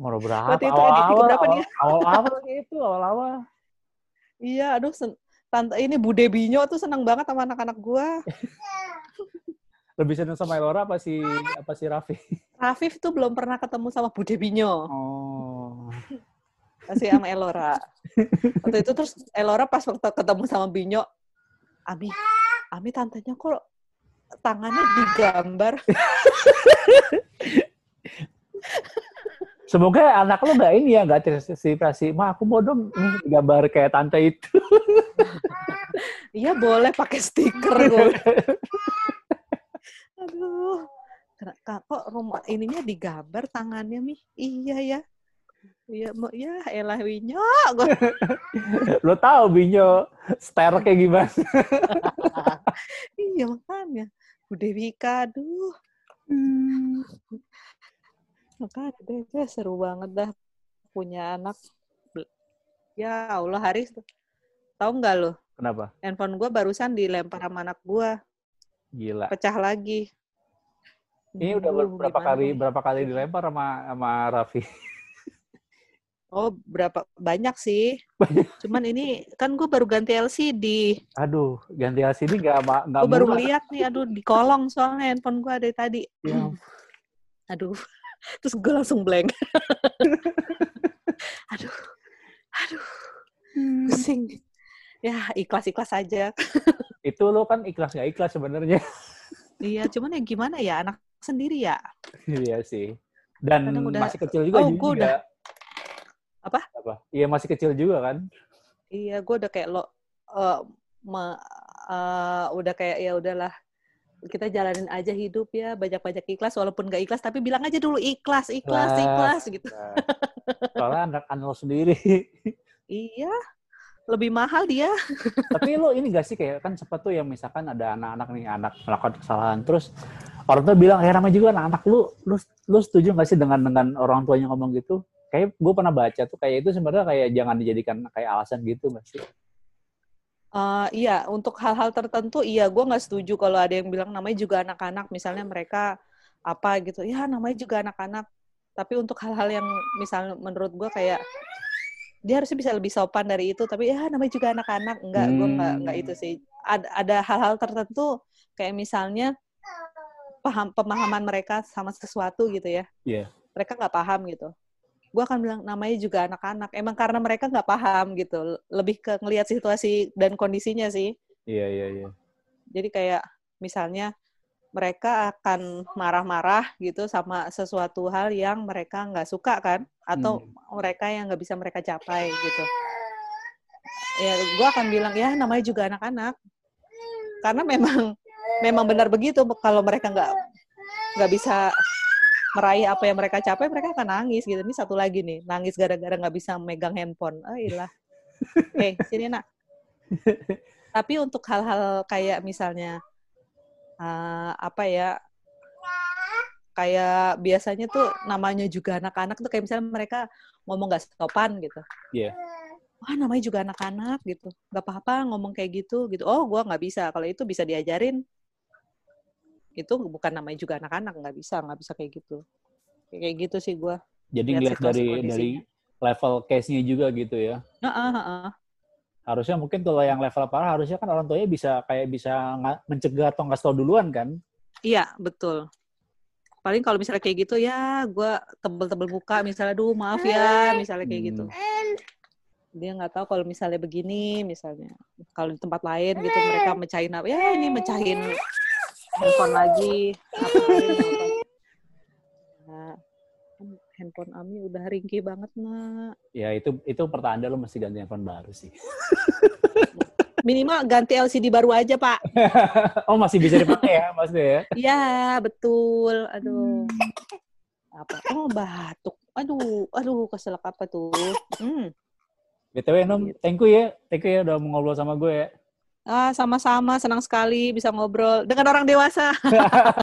Speaker 1: Mau berapa?
Speaker 2: Waktu itu edisi keberapa dia?
Speaker 1: Awal-awal gitu, awal-awal.
Speaker 2: Iya, aduh, sen- tante ini Bude Binyo tuh seneng banget sama anak-anak gua. *laughs*
Speaker 1: Lebih seneng sama Elora apa si apa si Raffi?
Speaker 2: Rafif tuh belum pernah ketemu sama Bude Binyo,
Speaker 1: Oh.
Speaker 2: masih sama Elora. Waktu itu terus Elora pas waktu ketemu sama Binyo, Ami, Ami tantenya kok tangannya digambar.
Speaker 1: Semoga anak lu nggak ini ya, nggak terinspirasi. Ma, aku mau dong gambar kayak tante itu.
Speaker 2: Iya boleh pakai stiker gue. Aduh, kak, kok rumah ininya digambar tangannya mi? Iya ya. Iya, mau ya elah Binyo. Gua *laughs*
Speaker 1: Lo tahu Binyo style kayak gimana? *laughs*
Speaker 2: iya makanya. Bude Wika, aduh. Makanya deh, deh, seru banget dah punya anak. Ya Allah, Haris. Tahu nggak lo?
Speaker 1: Kenapa?
Speaker 2: Handphone gue barusan dilempar sama anak gue.
Speaker 1: Gila.
Speaker 2: Pecah lagi.
Speaker 1: Ini udah berapa
Speaker 2: gimana
Speaker 1: kali
Speaker 2: nih?
Speaker 1: berapa kali dilempar sama sama Raffi?
Speaker 2: Oh, berapa banyak sih. Cuman ini kan gue baru ganti LCD.
Speaker 1: Aduh, ganti LCD nggak ma- nggak
Speaker 2: Gue baru ngeliat nih, aduh di kolong soalnya handphone gue dari tadi.
Speaker 1: Ya,
Speaker 2: Aduh, *laughs* terus gue langsung blank. *laughs* aduh, aduh, pusing. Ya ikhlas-ikhlas aja. *laughs*
Speaker 1: itu lo kan ikhlas nggak ikhlas sebenarnya.
Speaker 2: Iya, cuman ya gimana ya anak sendiri ya.
Speaker 1: Iya sih. Dan
Speaker 2: Kadang udah-
Speaker 1: masih kecil juga
Speaker 2: Oh,
Speaker 1: juga.
Speaker 2: udah- Apa?
Speaker 1: Apa? Iya masih kecil juga kan.
Speaker 2: Iya, gue udah kayak lo, eh, me- eh, udah kayak ya udahlah kita jalanin aja hidup ya banyak-banyak ikhlas walaupun gak ikhlas tapi bilang aja dulu ikhlas ikhlas
Speaker 1: Ikhlas.
Speaker 2: ikhlas gitu
Speaker 1: Nah, soalnya *laughs* anak anak lo sendiri.
Speaker 2: iya lebih mahal dia *laughs*
Speaker 1: Tapi lo ini gak sih kayak kan sempat tuh yang misalkan ada anak-anak nih anak melakukan kesalahan terus orang tua bilang ya namanya juga anak-anak lu lu lu setuju gak sih dengan dengan orang tuanya ngomong gitu? Kayak gue pernah baca tuh kayak itu sebenarnya kayak jangan dijadikan kayak alasan gitu gak sih?
Speaker 2: Eh, iya untuk hal-hal tertentu iya gue nggak setuju kalau ada yang bilang namanya juga anak-anak misalnya mereka apa gitu ya namanya juga anak-anak tapi untuk hal-hal yang misalnya menurut gue kayak dia harusnya bisa lebih sopan dari itu tapi ya namanya juga anak-anak enggak gue nggak nggak
Speaker 1: Hmm.
Speaker 2: itu sih ada ada hal-hal tertentu kayak misalnya paham pemahaman mereka sama sesuatu gitu ya
Speaker 1: Iya.
Speaker 2: mereka nggak paham gitu gue akan bilang namanya juga anak-anak. Emang karena mereka nggak paham gitu lebih ke ngelihat situasi dan kondisinya sih.
Speaker 1: Iya iya iya.
Speaker 2: jadi kayak misalnya mereka akan marah-marah gitu sama sesuatu hal yang mereka nggak suka kan atau mereka yang nggak bisa mereka capai gitu. Ya gue akan bilang ya namanya juga anak-anak. Karena memang memang benar begitu kalau mereka nggak nggak bisa meraih apa yang mereka capai mereka akan nangis gitu ini satu lagi nih nangis gara-gara nggak bisa megang handphone ah ilah oke *laughs* sini nak tapi untuk hal-hal kayak misalnya eh, apa ya kayak biasanya tuh namanya juga anak-anak tuh kayak misalnya mereka ngomong gak sopan gitu.
Speaker 1: Iya.
Speaker 2: Wah namanya juga anak-anak gitu, gak apa-apa ngomong kayak gitu gitu. Oh gua nggak bisa, kalau itu bisa diajarin. Itu bukan namanya juga anak-anak nggak bisa nggak bisa kayak gitu kayak gitu sih gue
Speaker 1: Jadi
Speaker 2: Lihat
Speaker 1: ngeliat dari
Speaker 2: kondisinya.
Speaker 1: dari level case-nya juga gitu ya. Harusnya mungkin kalau yang level parah harusnya kan orang tuanya bisa kayak bisa mencegah atau nggak tahu duluan kan.
Speaker 2: iya betul paling kalau misalnya kayak gitu ya gue tebel-tebel muka misalnya duh maaf ya misalnya kayak gitu dia nggak tahu kalau misalnya begini misalnya kalau di tempat lain gitu mereka mecahin apa ya ini mecahin handphone lagi apa nah, handphone Ami udah ringkih banget nak
Speaker 1: Ya itu itu pertanda lo mesti ganti handphone baru sih.
Speaker 2: minimal ganti LCD baru aja pak *laughs*
Speaker 1: oh masih bisa dipakai ya maksudnya ya?
Speaker 2: Iya betul aduh apa oh batuk aduh aduh keselak apa tuh hmm.
Speaker 1: BTW Nom, thank you ya. Thank you ya udah mau ngobrol sama gue ya.
Speaker 2: Ah sama-sama senang sekali bisa ngobrol dengan orang dewasa *laughs*